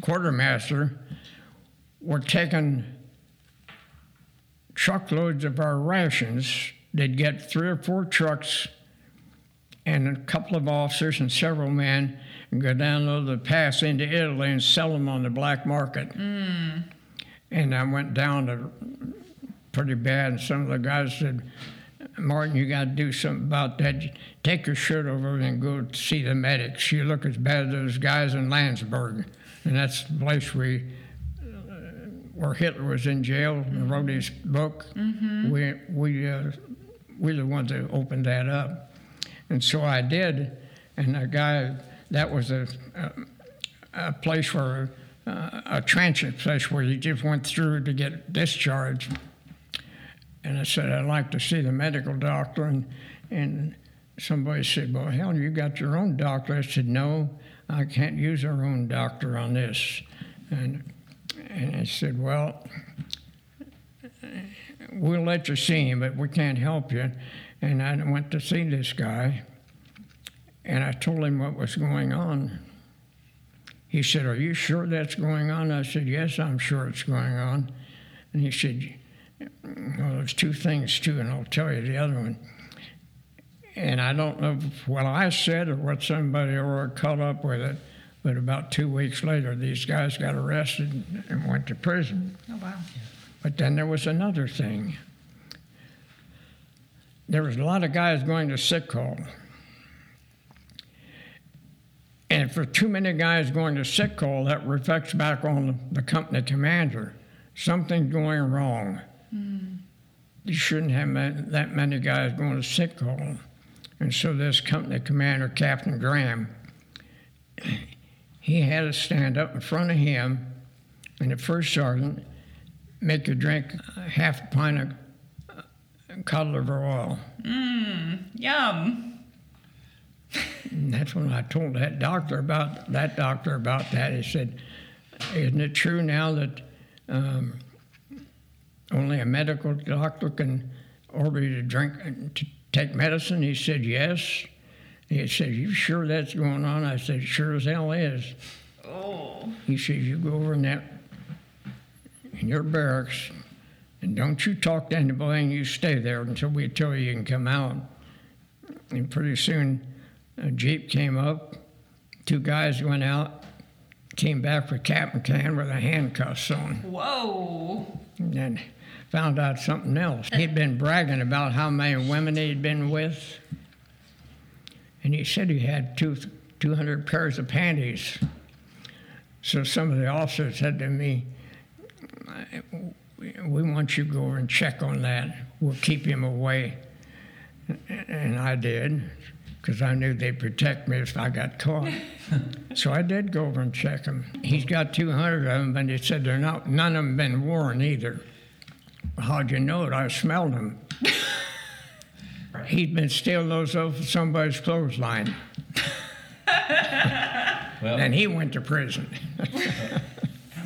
quartermaster, we're taking truckloads of our rations. They'd get three or four trucks and a couple of officers and several men and go down the pass into Italy and sell them on the black market. Hmm. And I went down to pretty bad. And some of the guys said, Martin, you got to do something about that. Take your shirt over and go see the medics. You look as bad as those guys in Landsberg. And that's the place we, where Hitler was in jail and wrote his book. We, we, uh, we're the ones that opened that up. And so I did. And the guy, that was a, a, a place where, uh, a transit place where you just went through to get discharged. And I said, I'd like to see the medical doctor. And, and somebody said, Well, hell, you got your own doctor. I said, No, I can't use our own doctor on this. And, and I said, Well, we'll let you see him, but we can't help you. And I went to see this guy, and I told him what was going on. He said, Are you sure that's going on? I said, Yes, I'm sure it's going on. And he said, Well, there's two things, too, and I'll tell you the other one. And I don't know what I said or what somebody or caught up with it, but about two weeks later, these guys got arrested and went to prison. Oh wow. But then there was another thing. There was a lot of guys going to sick call. And for too many guys going to sick call, that reflects back on the company commander. Something's going wrong. Hmm. You shouldn't have that many guys going to sick call. And so this company commander, Captain Graham, he had to stand up in front of him and the first sergeant make you drink half a pint of uh, cod liver oil. Mmm, yum. And that's when I told that doctor about that doctor about that. He said, "Isn't it true now that um, only a medical doctor can order you to drink to take medicine?" He said, "Yes." He said, "You sure that's going on?" I said, "Sure as hell is." Oh. He says, "You go over in that in your barracks, and don't you talk to anybody, and you stay there until we tell you you can come out." And pretty soon, a jeep came up. Two guys went out, came back with cap and can with a handcuffs on, Whoa. and then found out something else. He'd been bragging about how many women he'd been with, and he said he had two, 200 pairs of panties. So some of the officers said to me, we want you to go over and check on that. We'll keep him away. And I did, because I knew they'd protect me if I got caught. so I did go over and check him. He's got 200 of them, and he said they're not, none of them been worn either. How'd you know it? I smelled them. he'd been stealing those off somebody's clothesline. well, and he went to prison.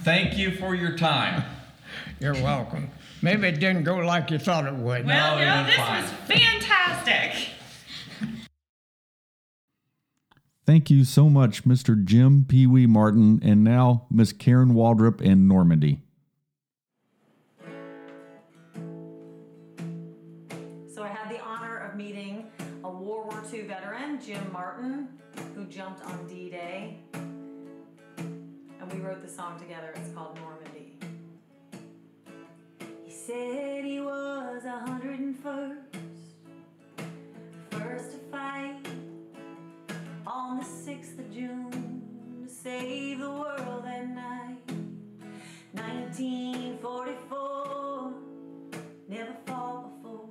thank you for your time. You're welcome. Maybe it didn't go like you thought it would. Well, no, no this fine. was fantastic. Thank you so much, Mr. Jim Pee Wee Martin, and now Miss Karen Waldrup and Normandy. jumped on D Day and we wrote the song together. It's called Normandy. He said he was 101st, first to fight on the 6th of June to save the world that night. 1944, never fall before.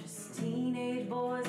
Just teenage boys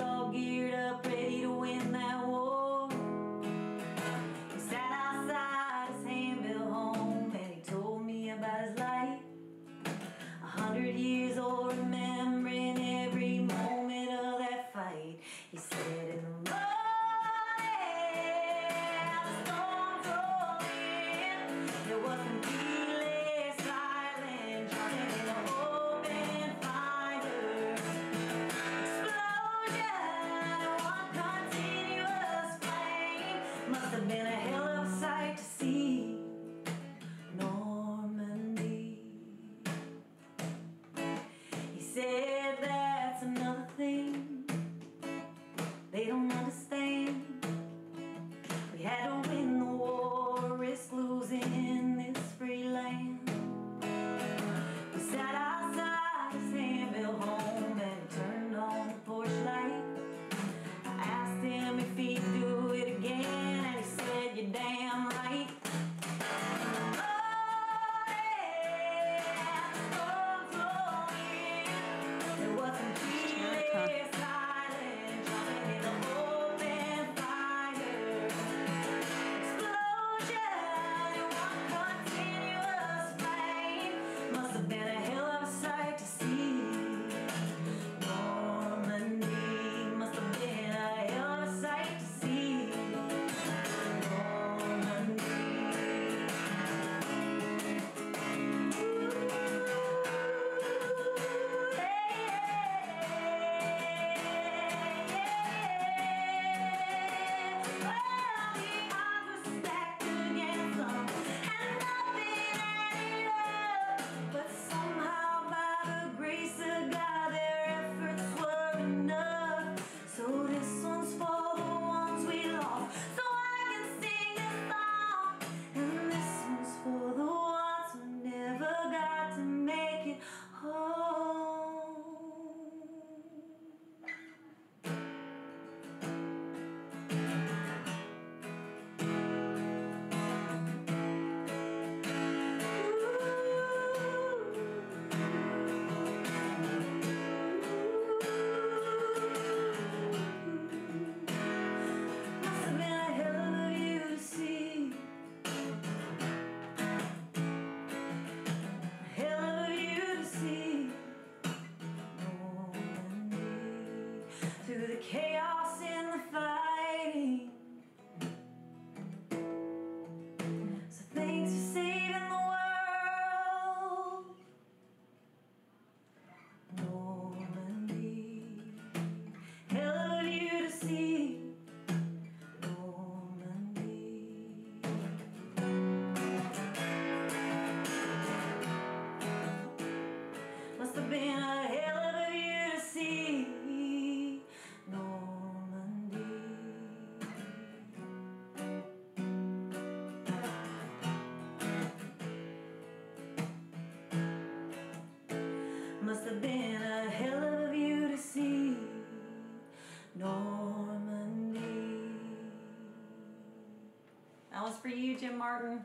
for you, Jim Martin.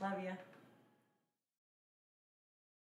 Love you.